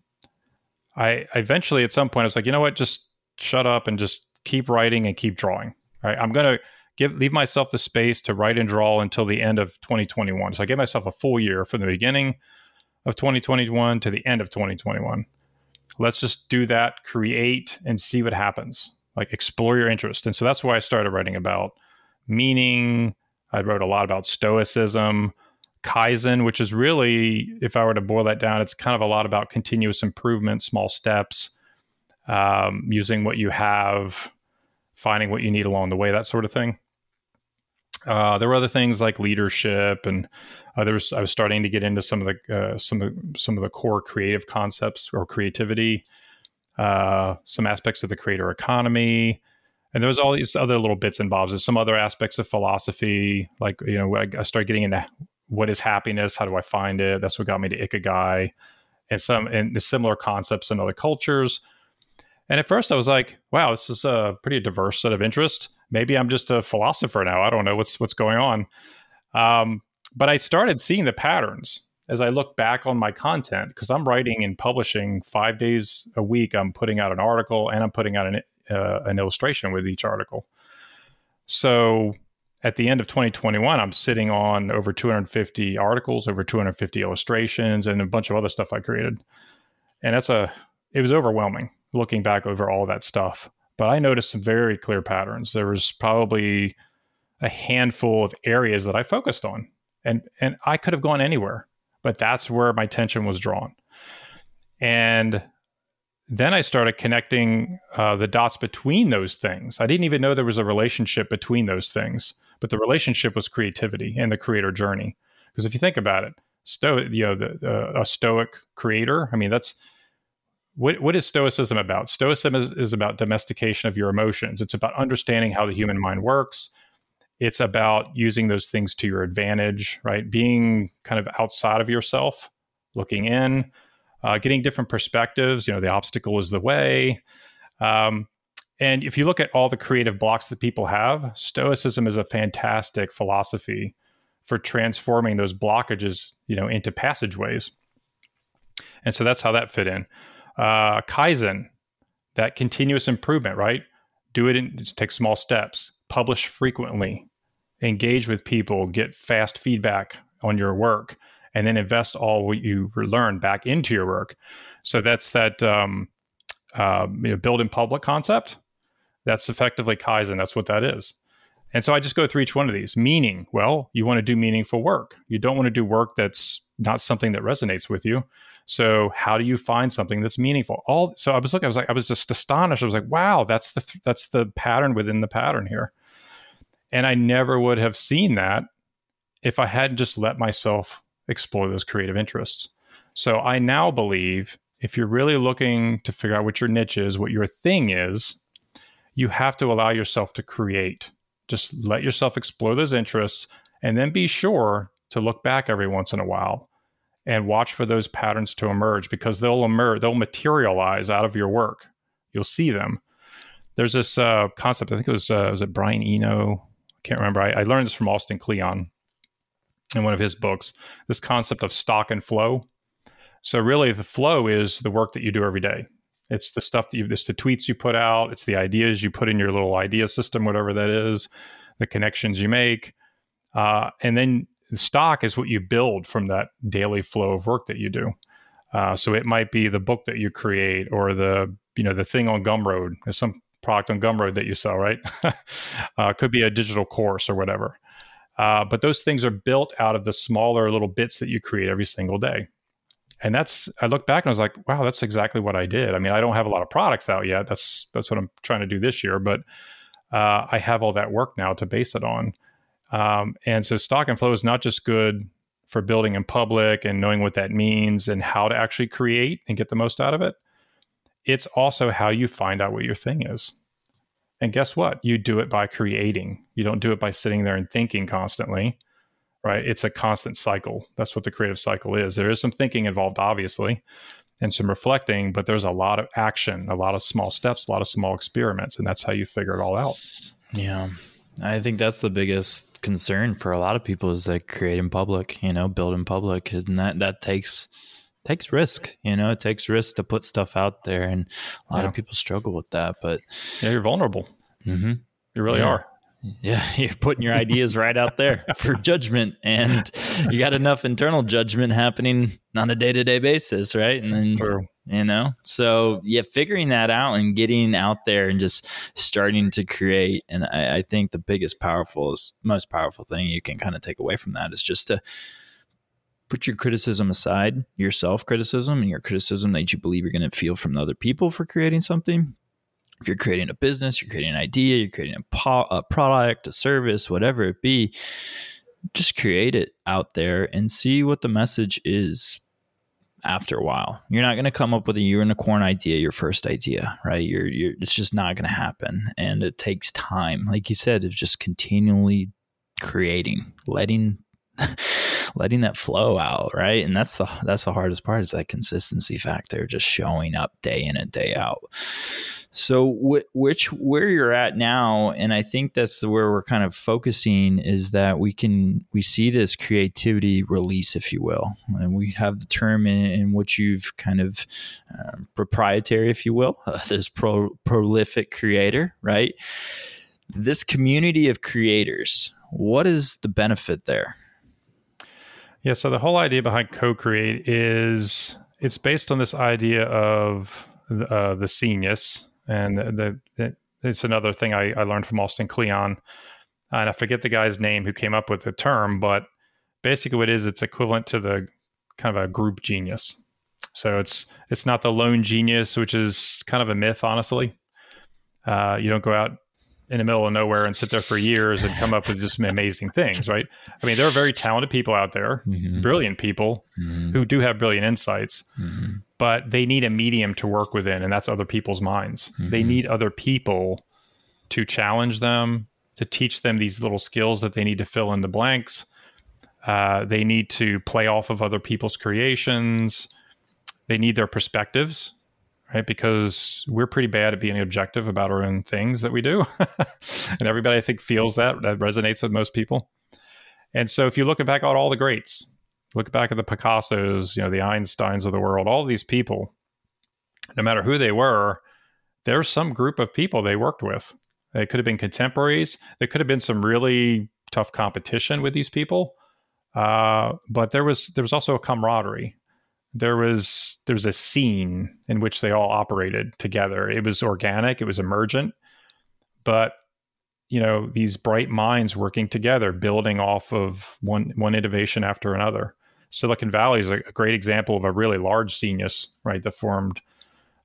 I eventually at some point I was like, you know what, just shut up and just keep writing and keep drawing. Right, I'm gonna give leave myself the space to write and draw until the end of 2021. So I gave myself a full year from the beginning of 2021 to the end of 2021. Let's just do that, create, and see what happens. Like explore your interest. And so that's why I started writing about meaning. I wrote a lot about stoicism, kaizen, which is really, if I were to boil that down, it's kind of a lot about continuous improvement, small steps, um, using what you have, finding what you need along the way, that sort of thing. Uh, there were other things like leadership, and uh, there was I was starting to get into some of the uh, some of the, some of the core creative concepts or creativity, uh, some aspects of the creator economy, and there was all these other little bits and bobs. There's some other aspects of philosophy, like you know I, I started getting into what is happiness, how do I find it? That's what got me to ikigai, and some and the similar concepts in other cultures. And at first, I was like, "Wow, this is a pretty diverse set of interests." maybe I'm just a philosopher now. I don't know what's what's going on. Um, but I started seeing the patterns, as I look back on my content, because I'm writing and publishing five days a week, I'm putting out an article and I'm putting out an, uh, an illustration with each article. So at the end of 2021, I'm sitting on over 250 articles, over 250 illustrations, and a bunch of other stuff I created. And that's a, it was overwhelming looking back over all that stuff. But I noticed some very clear patterns. There was probably a handful of areas that I focused on, and and I could have gone anywhere, but that's where my attention was drawn. And then I started connecting uh, the dots between those things. I didn't even know there was a relationship between those things, but the relationship was creativity and the creator journey. Because if you think about it, sto- you know, the, uh, a stoic creator. I mean, that's what, what is stoicism about? Stoicism is, is about domestication of your emotions. It's about understanding how the human mind works. It's about using those things to your advantage, right? Being kind of outside of yourself, looking in, uh, getting different perspectives. You know, the obstacle is the way. Um, and if you look at all the creative blocks that people have, Stoicism is a fantastic philosophy for transforming those blockages, you know, into passageways. And so that's how that fit in uh, Kaizen, that continuous improvement, right? Do it in take small steps, publish frequently, engage with people, get fast feedback on your work, and then invest all what you learn back into your work. So that's that um, uh, you know, build in public concept. That's effectively Kaizen. That's what that is. And so I just go through each one of these. Meaning, well, you want to do meaningful work. You don't want to do work that's not something that resonates with you. So how do you find something that's meaningful? All so I was looking, I was like, I was just astonished. I was like, wow, that's the that's the pattern within the pattern here. And I never would have seen that if I hadn't just let myself explore those creative interests. So I now believe if you're really looking to figure out what your niche is, what your thing is, you have to allow yourself to create. Just let yourself explore those interests and then be sure to look back every once in a while and watch for those patterns to emerge because they'll emerge, they'll materialize out of your work. You'll see them. There's this uh, concept. I think it was uh, was it Brian Eno. I can't remember. I, I learned this from Austin Kleon in one of his books. This concept of stock and flow. So really, the flow is the work that you do every day. It's the stuff that you, it's the tweets you put out, it's the ideas you put in your little idea system, whatever that is, the connections you make, uh, and then stock is what you build from that daily flow of work that you do. Uh, so it might be the book that you create or the you know the thing on Gumroad. There's some product on Gumroad that you sell, right? *laughs* uh, could be a digital course or whatever. Uh, but those things are built out of the smaller little bits that you create every single day. And that's I look back and I was like, wow, that's exactly what I did. I mean, I don't have a lot of products out yet. That's that's what I'm trying to do this year, but uh, I have all that work now to base it on. Um, and so stock and flow is not just good for building in public and knowing what that means and how to actually create and get the most out of it. It's also how you find out what your thing is. And guess what? You do it by creating. You don't do it by sitting there and thinking constantly, right? It's a constant cycle. That's what the creative cycle is. There is some thinking involved, obviously, and some reflecting, but there's a lot of action, a lot of small steps, a lot of small experiments, and that's how you figure it all out. Yeah. I think that's the biggest concern for a lot of people is like create in public, you know, build in public, and that that takes takes risk. You know, it takes risk to put stuff out there, and a lot yeah. of people struggle with that. But yeah, you're vulnerable. Mm-hmm. You really yeah. are. Yeah, *laughs* you're putting your ideas right out there for *laughs* judgment, and you got enough internal judgment happening on a day to day basis, right? And then True you know so yeah figuring that out and getting out there and just starting to create and I, I, think the biggest powerful most powerful thing you can kind of take away from that is just to put your criticism aside your self-criticism and your criticism that you believe you're going to feel from other people for creating something if you're creating a business you're creating an idea you're creating a, po- a product a service whatever it be just create it out there and see what the message is after a while. You're not going to come up with a unicorn idea, your first idea, right? You're, you're, it's just not going to happen. And it takes time. Like you said, it's just continually creating, letting, *laughs* letting that flow out. Right. And that's the, that's the hardest part is that consistency factor, just showing up day in and day out. So, wh- which where you're at now, and I think that's where we're kind of focusing is that we can we see this creativity release, if you will, and we have the term in, in which you've kind of uh, proprietary, if you will, uh, *laughs* this pro, prolific creator, right? This community of creators, what is the benefit there? Yeah, so the whole idea behind co-create is it's based on this idea of uh, the scenius, and the, the, it's another thing I, I learned from Austin Kleon, and I forget the guy's name who came up with the term, but basically what it is, it's equivalent to the kind of a group genius. So it's it's not the lone genius, which is kind of a myth, honestly. Uh, you don't go out in the middle of nowhere and sit there for years and come up with just amazing things, right? I mean, there are very talented people out there, mm-hmm. brilliant people mm-hmm. who do have brilliant insights, mm-hmm. but they need a medium to work within, and that's other people's minds. They mm-hmm. need other people to challenge them, to teach them these little skills that they need to fill in the blanks. Uh, they need to play off of other people's creations. They need their perspectives right? Because we're pretty bad at being objective about our own things that we do. *laughs* and everybody, I think, feels that. That resonates with most people. And so if you look back at all the greats, look back at the Picassos, you know, the Einsteins of the world, all these people, no matter who they were, there's some group of people they worked with. They could have been contemporaries. There could have been some really tough competition with these people. Uh, but there was there was also a camaraderie there was there was a scene in which they all operated together. It was organic, it was emergent, but you know these bright minds working together, building off of one one innovation after another. Silicon Valley is a, a great example of a really large scenius, right, that formed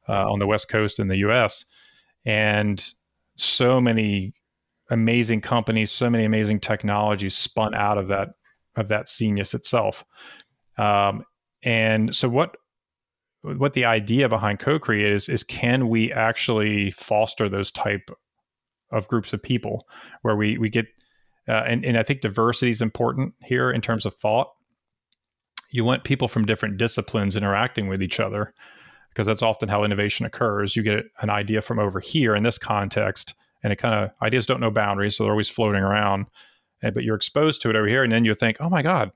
uh, on the West Coast in the U.S. and so many amazing companies, so many amazing technologies spun out of that of that scenius itself. Um, and so what what the idea behind co-create is is can we actually foster those type of groups of people where we we get uh, and and I think diversity is important here in terms of thought. You want people from different disciplines interacting with each other because that's often how innovation occurs. You get an idea from over here in this context, and it kind of ideas don't know boundaries, so they're always floating around. And, but you're exposed to it over here, and then you think, "Oh my God,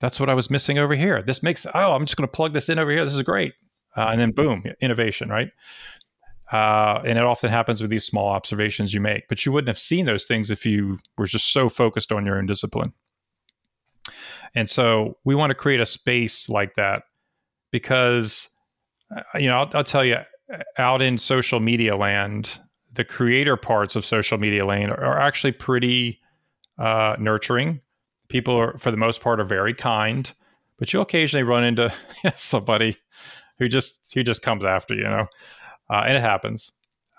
that's what I was missing over here. This makes, oh, I'm just going to plug this in over here. This is great. Uh, and then boom, innovation, right? Uh, and it often happens with these small observations you make, but you wouldn't have seen those things if you were just so focused on your own discipline. And so we want to create a space like that because, uh, you know, I'll, I'll tell you, out in social media land, the creator parts of social media land are, are actually pretty uh, nurturing people are for the most part are very kind but you'll occasionally run into *laughs* somebody who just who just comes after you, know? Uh, and it happens.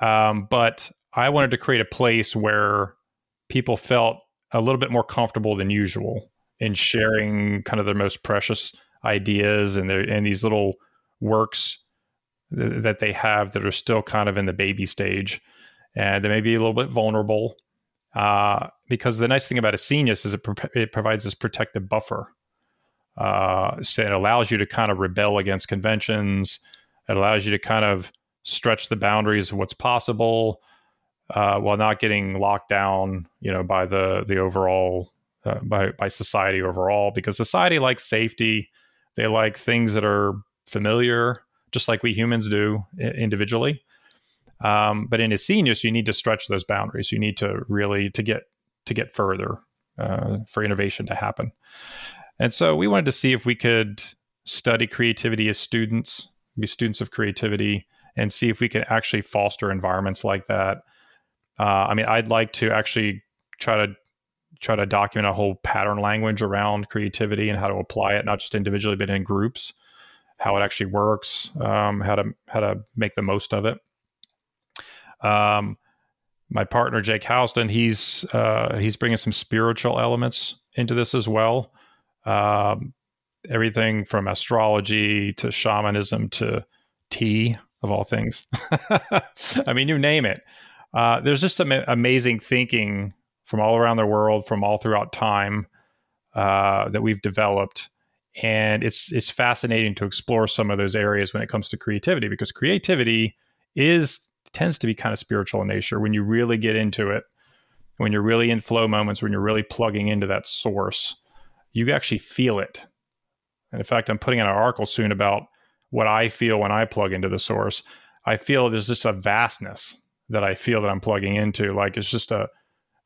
Um, but i wanted to create a place where people felt a little bit more comfortable than usual in sharing kind of their most precious ideas and their and these little works th- that they have that are still kind of in the baby stage and they may be a little bit vulnerable uh, because the nice thing about a scenius is it, pro- it provides this protective buffer. Uh, so it allows you to kind of rebel against conventions. It allows you to kind of stretch the boundaries of what's possible uh, while not getting locked down, you know, by the the overall uh, by by society overall. Because society likes safety, they like things that are familiar, just like we humans do individually. Um, but in a scenius, you need to stretch those boundaries. You need to really to get to get further uh, for innovation to happen. And so we wanted to see if we could study creativity as students, be students of creativity, and see if we can actually foster environments like that. Uh, I mean, I'd like to actually try to try to document a whole pattern language around creativity and how to apply it, not just individually but in groups, how it actually works, um, how to how to make the most of it. Um, my partner Jake Houston, he's uh, he's bringing some spiritual elements into this as well. Um, everything from astrology to shamanism to tea of all things. *laughs* I mean, you name it. Uh, there's just some amazing thinking from all around the world, from all throughout time uh, that we've developed, and it's it's fascinating to explore some of those areas when it comes to creativity because creativity is tends to be kind of spiritual in nature. When you really get into it when you're really in flow moments when you're really plugging into that source you actually feel it. And in fact i'm putting an article soon about what i feel when i plug into the source. I feel there's just a vastness that i feel that i'm plugging into like it's just a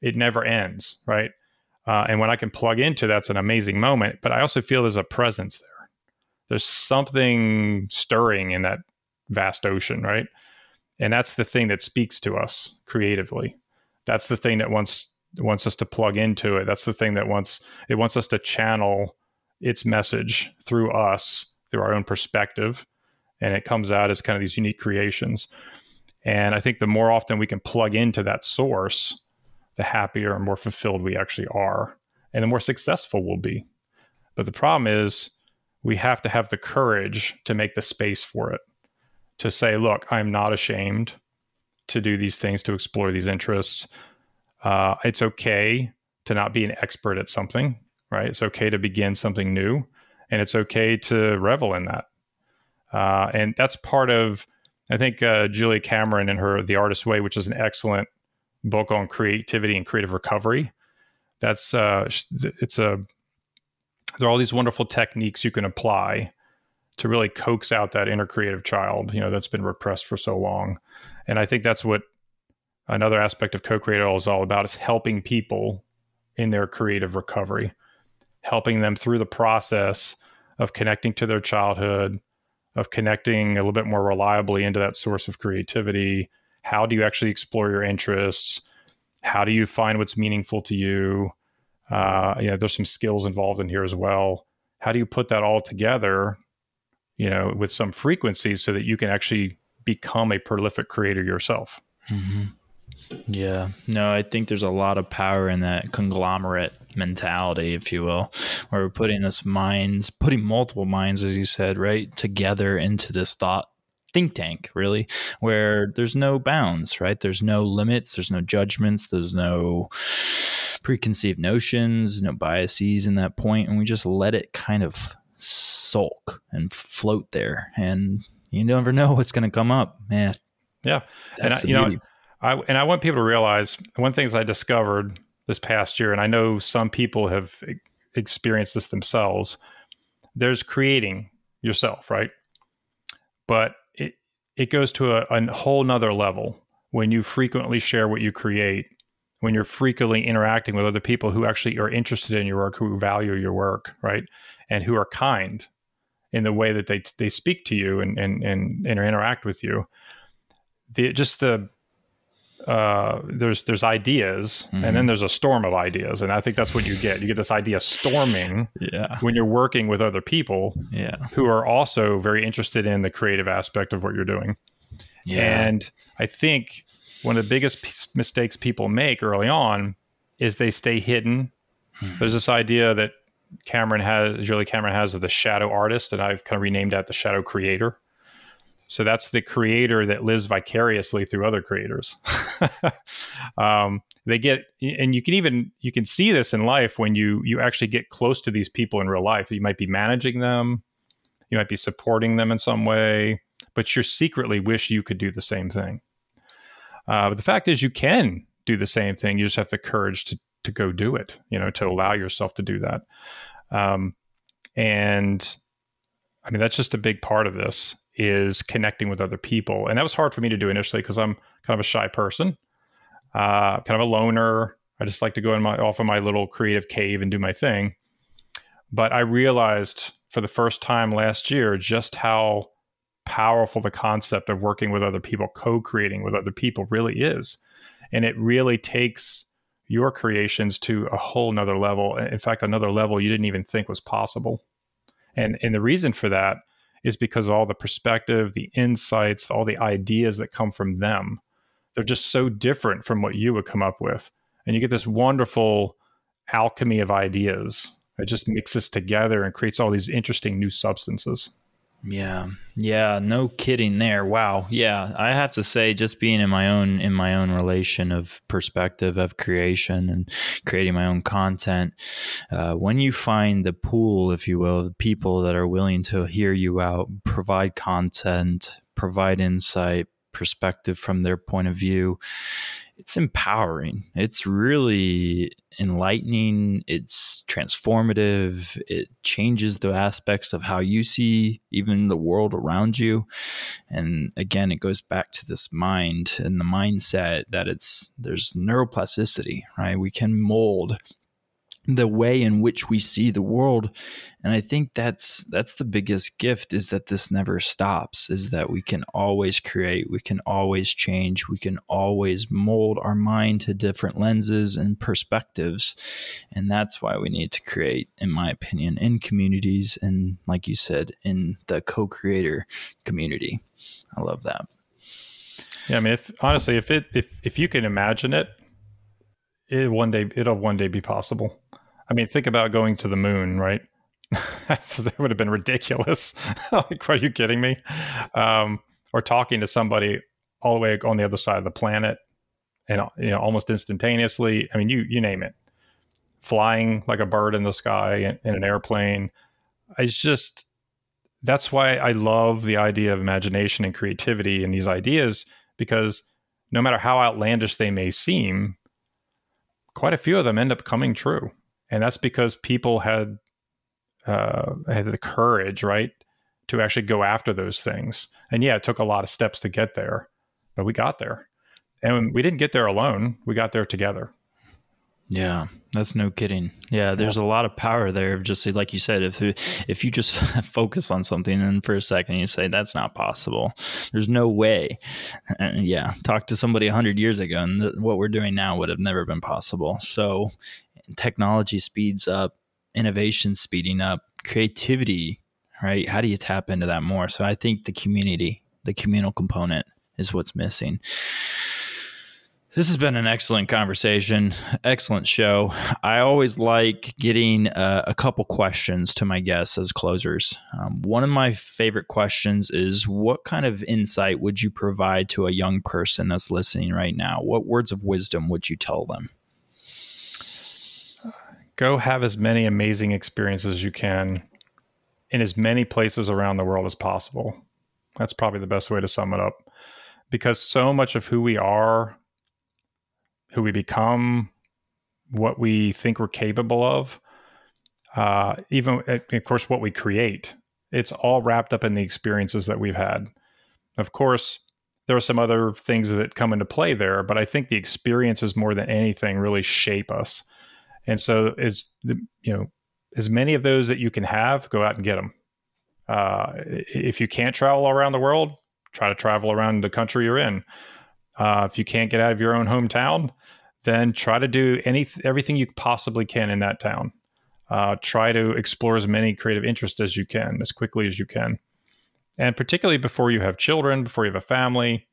it never ends right? Uh, and when i can plug into that's an amazing moment but i also feel there's a presence there. There's something stirring in that vast ocean right and that's the thing that speaks to us creatively. That's the thing that wants wants us to plug into it. That's the thing that wants it wants us to channel its message through us through our own perspective. And it comes out as kind of these unique creations. And i think the more often we can plug into that source the happier and more fulfilled we actually are and the more successful we'll be. But the problem is we have to have the courage to make the space for it to say look i'm not ashamed to do these things, to explore these interests. Uh, it's okay to not be an expert at something, right? It's okay to begin something new, and it's okay to revel in that. Uh, and that's part of, I think, uh, Julia Cameron and her The Artist's Way, which is an excellent book on creativity and creative recovery. That's uh, it's a there are all these wonderful techniques you can apply to really coax out that inner creative child, you know, that's been repressed for so long. And I think that's what another aspect of co-creator is all about is helping people in their creative recovery, helping them through the process of connecting to their childhood, of connecting a little bit more reliably into that source of creativity. How do you actually explore your interests? How do you find what's meaningful to you? Uh, you know, there's some skills involved in here as well. How do you put that all together you know, with some frequency so that you can actually become a prolific creator yourself. Mm-hmm. Yeah, no, I think there's a lot of power in that conglomerate mentality, if you will, where we're putting us minds, putting multiple minds, as you said, right, together into this thought think tank, really, where there's no bounds, right? There's no limits, there's no judgments, there's no preconceived notions, no biases in that point, and we just let it kind of sulk and float there, and you never know what's going to come up, man. Yeah, and I, you beauty. know, I and I want people to realize one thing is I discovered this past year, and I know some people have experienced this themselves. There's creating yourself, right? But it it goes to a, a whole nother level when you frequently share what you create when you're frequently interacting with other people who actually are interested in your work, who value your work, right? And who are kind in the way that they they speak to you and and and, and interact with you. The just the uh, there's there's ideas mm-hmm. and then mm-hmm. there's a storm of ideas and i think that's what you get you get this idea storming yeah when you're working with other people yeah who are also very interested in the creative aspect of what you're doing yeah. and i think one of the biggest p- mistakes people make early on is they stay hidden. Hmm. There's this idea that Cameron has, Julie Cameron has of the shadow artist, and I've kind of renamed that the shadow creator. So that's the creator that lives vicariously through other creators. *laughs* um, they get, and you can even you can see this in life when you you actually get close to these people in real life. You might be managing them, you might be supporting them in some way, but you secretly wish you could do the same thing. Uh, but the fact is, you can do the same thing. You just have the courage to to go do it. You know, to allow yourself to do that. Um, and I mean, that's just a big part of this is connecting with other people, and that was hard for me to do initially because I'm kind of a shy person, uh, kind of a loner. I just like to go in my off of my little creative cave and do my thing. But I realized for the first time last year just how powerful the concept of working with other people, co creating with other people really is. And it really takes your creations to a whole nother level. In fact, another level you didn't even think was possible. And, and the reason for that is because all the perspective, the insights, all the ideas that come from them, they're just so different from what you would come up with. And you get this wonderful alchemy of ideas. It just mixes together and creates all these interesting new substances. Yeah. Yeah, no kidding there. Wow. Yeah, I have to say just being in my own in my own relation of perspective of creation and creating my own content, uh, when you find the pool, if you will, of people that are willing to hear you out, provide content, provide insight, perspective from their point of view it's empowering. It's really enlightening. It's transformative. It changes the aspects of how you see even the world around you. And again it goes back to this mind and the mindset that it's there's neuroplasticity right? We can mold the way in which we see the world. And i think that's that's the biggest gift is that this never stops is that we can always create we can always change we can always mold our mind to different lenses and perspectives. And that's why we need to create in my opinion in communities and like you said in the co-creator community. I love that. Yeah i mean if honestly if it if if you can imagine it it one day it'll one day be possible. I mean, think about going to the moon, right? *laughs* that would have been ridiculous. *laughs* like, are you kidding me? Um, or talking to somebody all the way on the other side of the planet, and you know, almost instantaneously. I mean, you you name it, flying like a bird in the sky in, in an airplane. It's just that's why I love the idea of imagination and creativity and these ideas because no matter how outlandish they may seem, quite a few of them end up coming true, and that's because people had uh, had the courage, right, to actually go after those things. And yeah, it took a lot of steps to get there, but we got there, and we didn't get there alone. We got there together. Yeah, that's no kidding. Yeah, there's a lot of power there. Just like you said, if if you just *laughs* focus on something and for a second you say that's not possible, there's no way. And yeah, talk to somebody hundred years ago, and th- what we're doing now would have never been possible. So, technology speeds up, innovation speeding up, creativity. Right? How do you tap into that more? So, I think the community, the communal component, is what's missing. This has been an excellent conversation, excellent show. I always like getting uh, a couple questions to my guests as closers. Um, one of my favorite questions is What kind of insight would you provide to a young person that's listening right now? What words of wisdom would you tell them? Go have as many amazing experiences as you can in as many places around the world as possible. That's probably the best way to sum it up. Because so much of who we are who we become, what we think we're capable of, uh, even of course what we create. It's all wrapped up in the experiences that we've had. Of course, there are some other things that come into play there, but I think the experiences more than anything really shape us. And so, as you know, as many of those that you can have, go out and get them. Uh, if you can't travel around the world, try to travel around the country you're in. Uh, if you can't get out of your own hometown, then try to do any everything you possibly can in that town. Uh, try to explore as many creative interests as you can as quickly as you can, and particularly before you have children, before you have a family.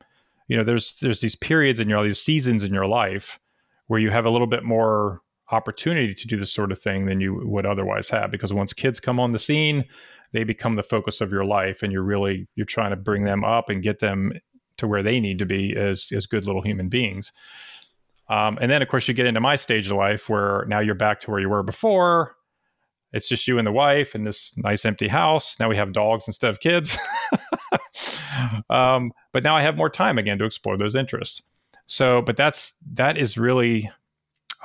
You know, there's there's these periods in your these seasons in your life where you have a little bit more opportunity to do this sort of thing than you would otherwise have because once kids come on the scene they become the focus of your life and you're really you're trying to bring them up and get them to where they need to be as as good little human beings. Um, and then of course you get into my stage of life where now you're back to where you were before. It's just you and the wife in this nice empty house. Now we have dogs instead of kids. *laughs* um, but now I have more time again to explore those interests. So, but that's that is really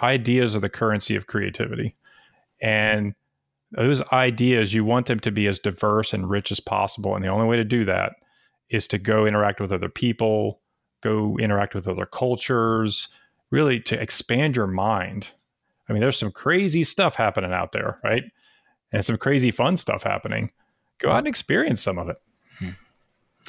ideas are the currency of creativity, and those ideas you want them to be as diverse and rich as possible. And the only way to do that is to go interact with other people, go interact with other cultures, really to expand your mind. I mean, there's some crazy stuff happening out there, right? And some crazy fun stuff happening. Go out and experience some of it. Hmm.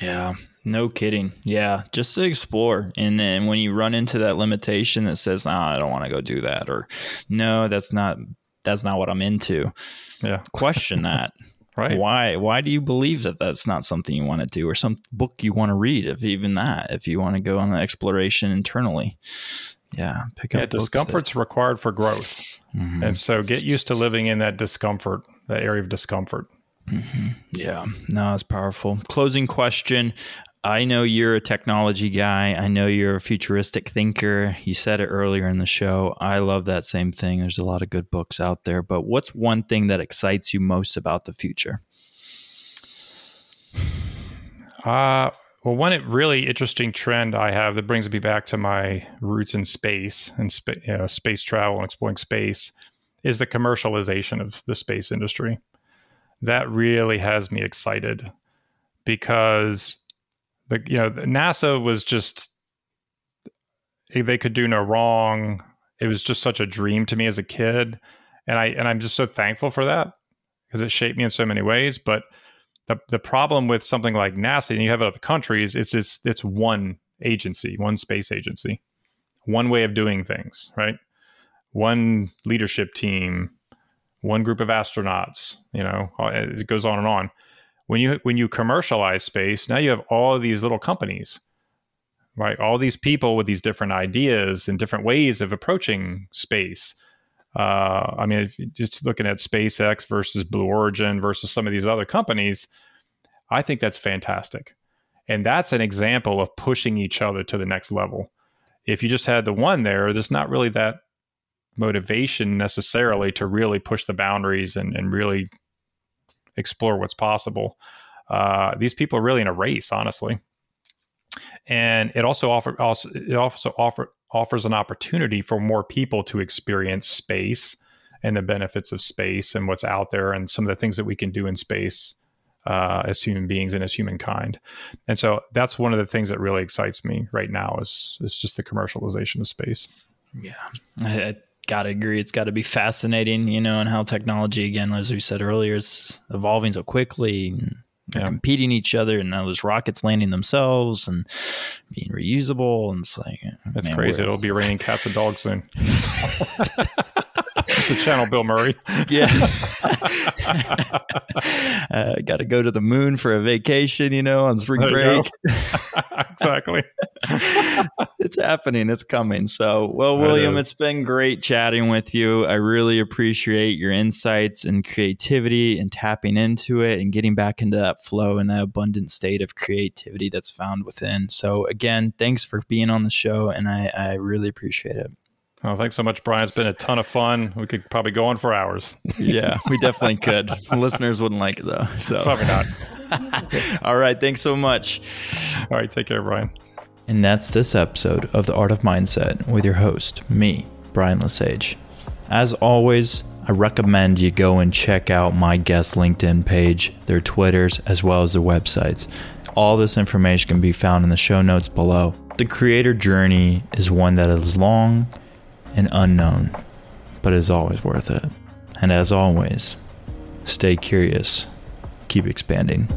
Yeah, no kidding. Yeah, just to explore. And then when you run into that limitation that says, "No, I don't want to go do that," or "No, that's not that's not what I'm into." Yeah, question that. *laughs* Right. Why? Why do you believe that that's not something you want to do, or some book you want to read? If even that, if you want to go on an exploration internally, yeah, pick up. Yeah, discomfort's that, required for growth, mm-hmm. and so get used to living in that discomfort, that area of discomfort. Mm-hmm. Yeah, no, it's powerful. Closing question: I know you're a technology guy. I know you're a futuristic thinker. You said it earlier in the show. I love that same thing. There's a lot of good books out there. But what's one thing that excites you most about the future? *sighs* Uh, Well, one really interesting trend I have that brings me back to my roots in space and spa- you know, space travel and exploring space is the commercialization of the space industry. That really has me excited because the you know NASA was just eh, they could do no wrong. It was just such a dream to me as a kid, and I and I'm just so thankful for that because it shaped me in so many ways. But the the problem with something like NASA, and you have it other countries, it's it's it's one agency, one space agency, one way of doing things, right? One leadership team, one group of astronauts. You know, eh, it goes on and on. When you when you commercialize space, now you have all these little companies, right? All these people with these different ideas and different ways of approaching space. Uh, I mean, just looking at SpaceX versus Blue Origin versus some of these other companies, I think that's fantastic. And that's an example of pushing each other to the next level. If you just had the one there, there's not really that motivation necessarily to really push the boundaries and, and really explore what's possible. Uh, these people are really in a race, honestly. And it also offer also it also offer offers an opportunity for more people to experience space and the benefits of space and what's out there and some of the things that we can do in space uh, as human beings and as humankind. And so that's one of the things that really excites me right now is is just the commercialization of space. Yeah, I, gotta agree. It's got to be fascinating, you know, and how technology, again, as we said earlier, is evolving so quickly. And, yeah. competing each other, and now there's rockets landing themselves and being reusable, and it's like that's man, crazy. It'll be raining cats and dogs soon. *laughs* *laughs* the channel, Bill Murray. *laughs* yeah, *laughs* uh, got to go to the moon for a vacation, you know, on spring break. *laughs* exactly. it's happening. It's coming. So, well, William, it it's been great chatting with you. I really appreciate your insights and creativity and tapping into it and getting back into that flow and that abundant state of creativity that's found within. So, again, thanks for being on the show, and I, I really appreciate it. Oh, thanks so much, Brian. It's been a ton of fun. We could probably go on for hours. yeah, we definitely could. *laughs* Listeners wouldn't like it though. So probably not. *laughs* All right. Thanks so much. All right. Take care, Brian. And that's this episode of The Art of Mindset with your host, me, Brian Lesage. As always, I recommend you go and check out my guest LinkedIn page, their Twitters, as well as their websites. All this information can be found in the show notes below. The creator journey is one that is long and unknown, but is always worth it. And as always, stay curious, keep expanding.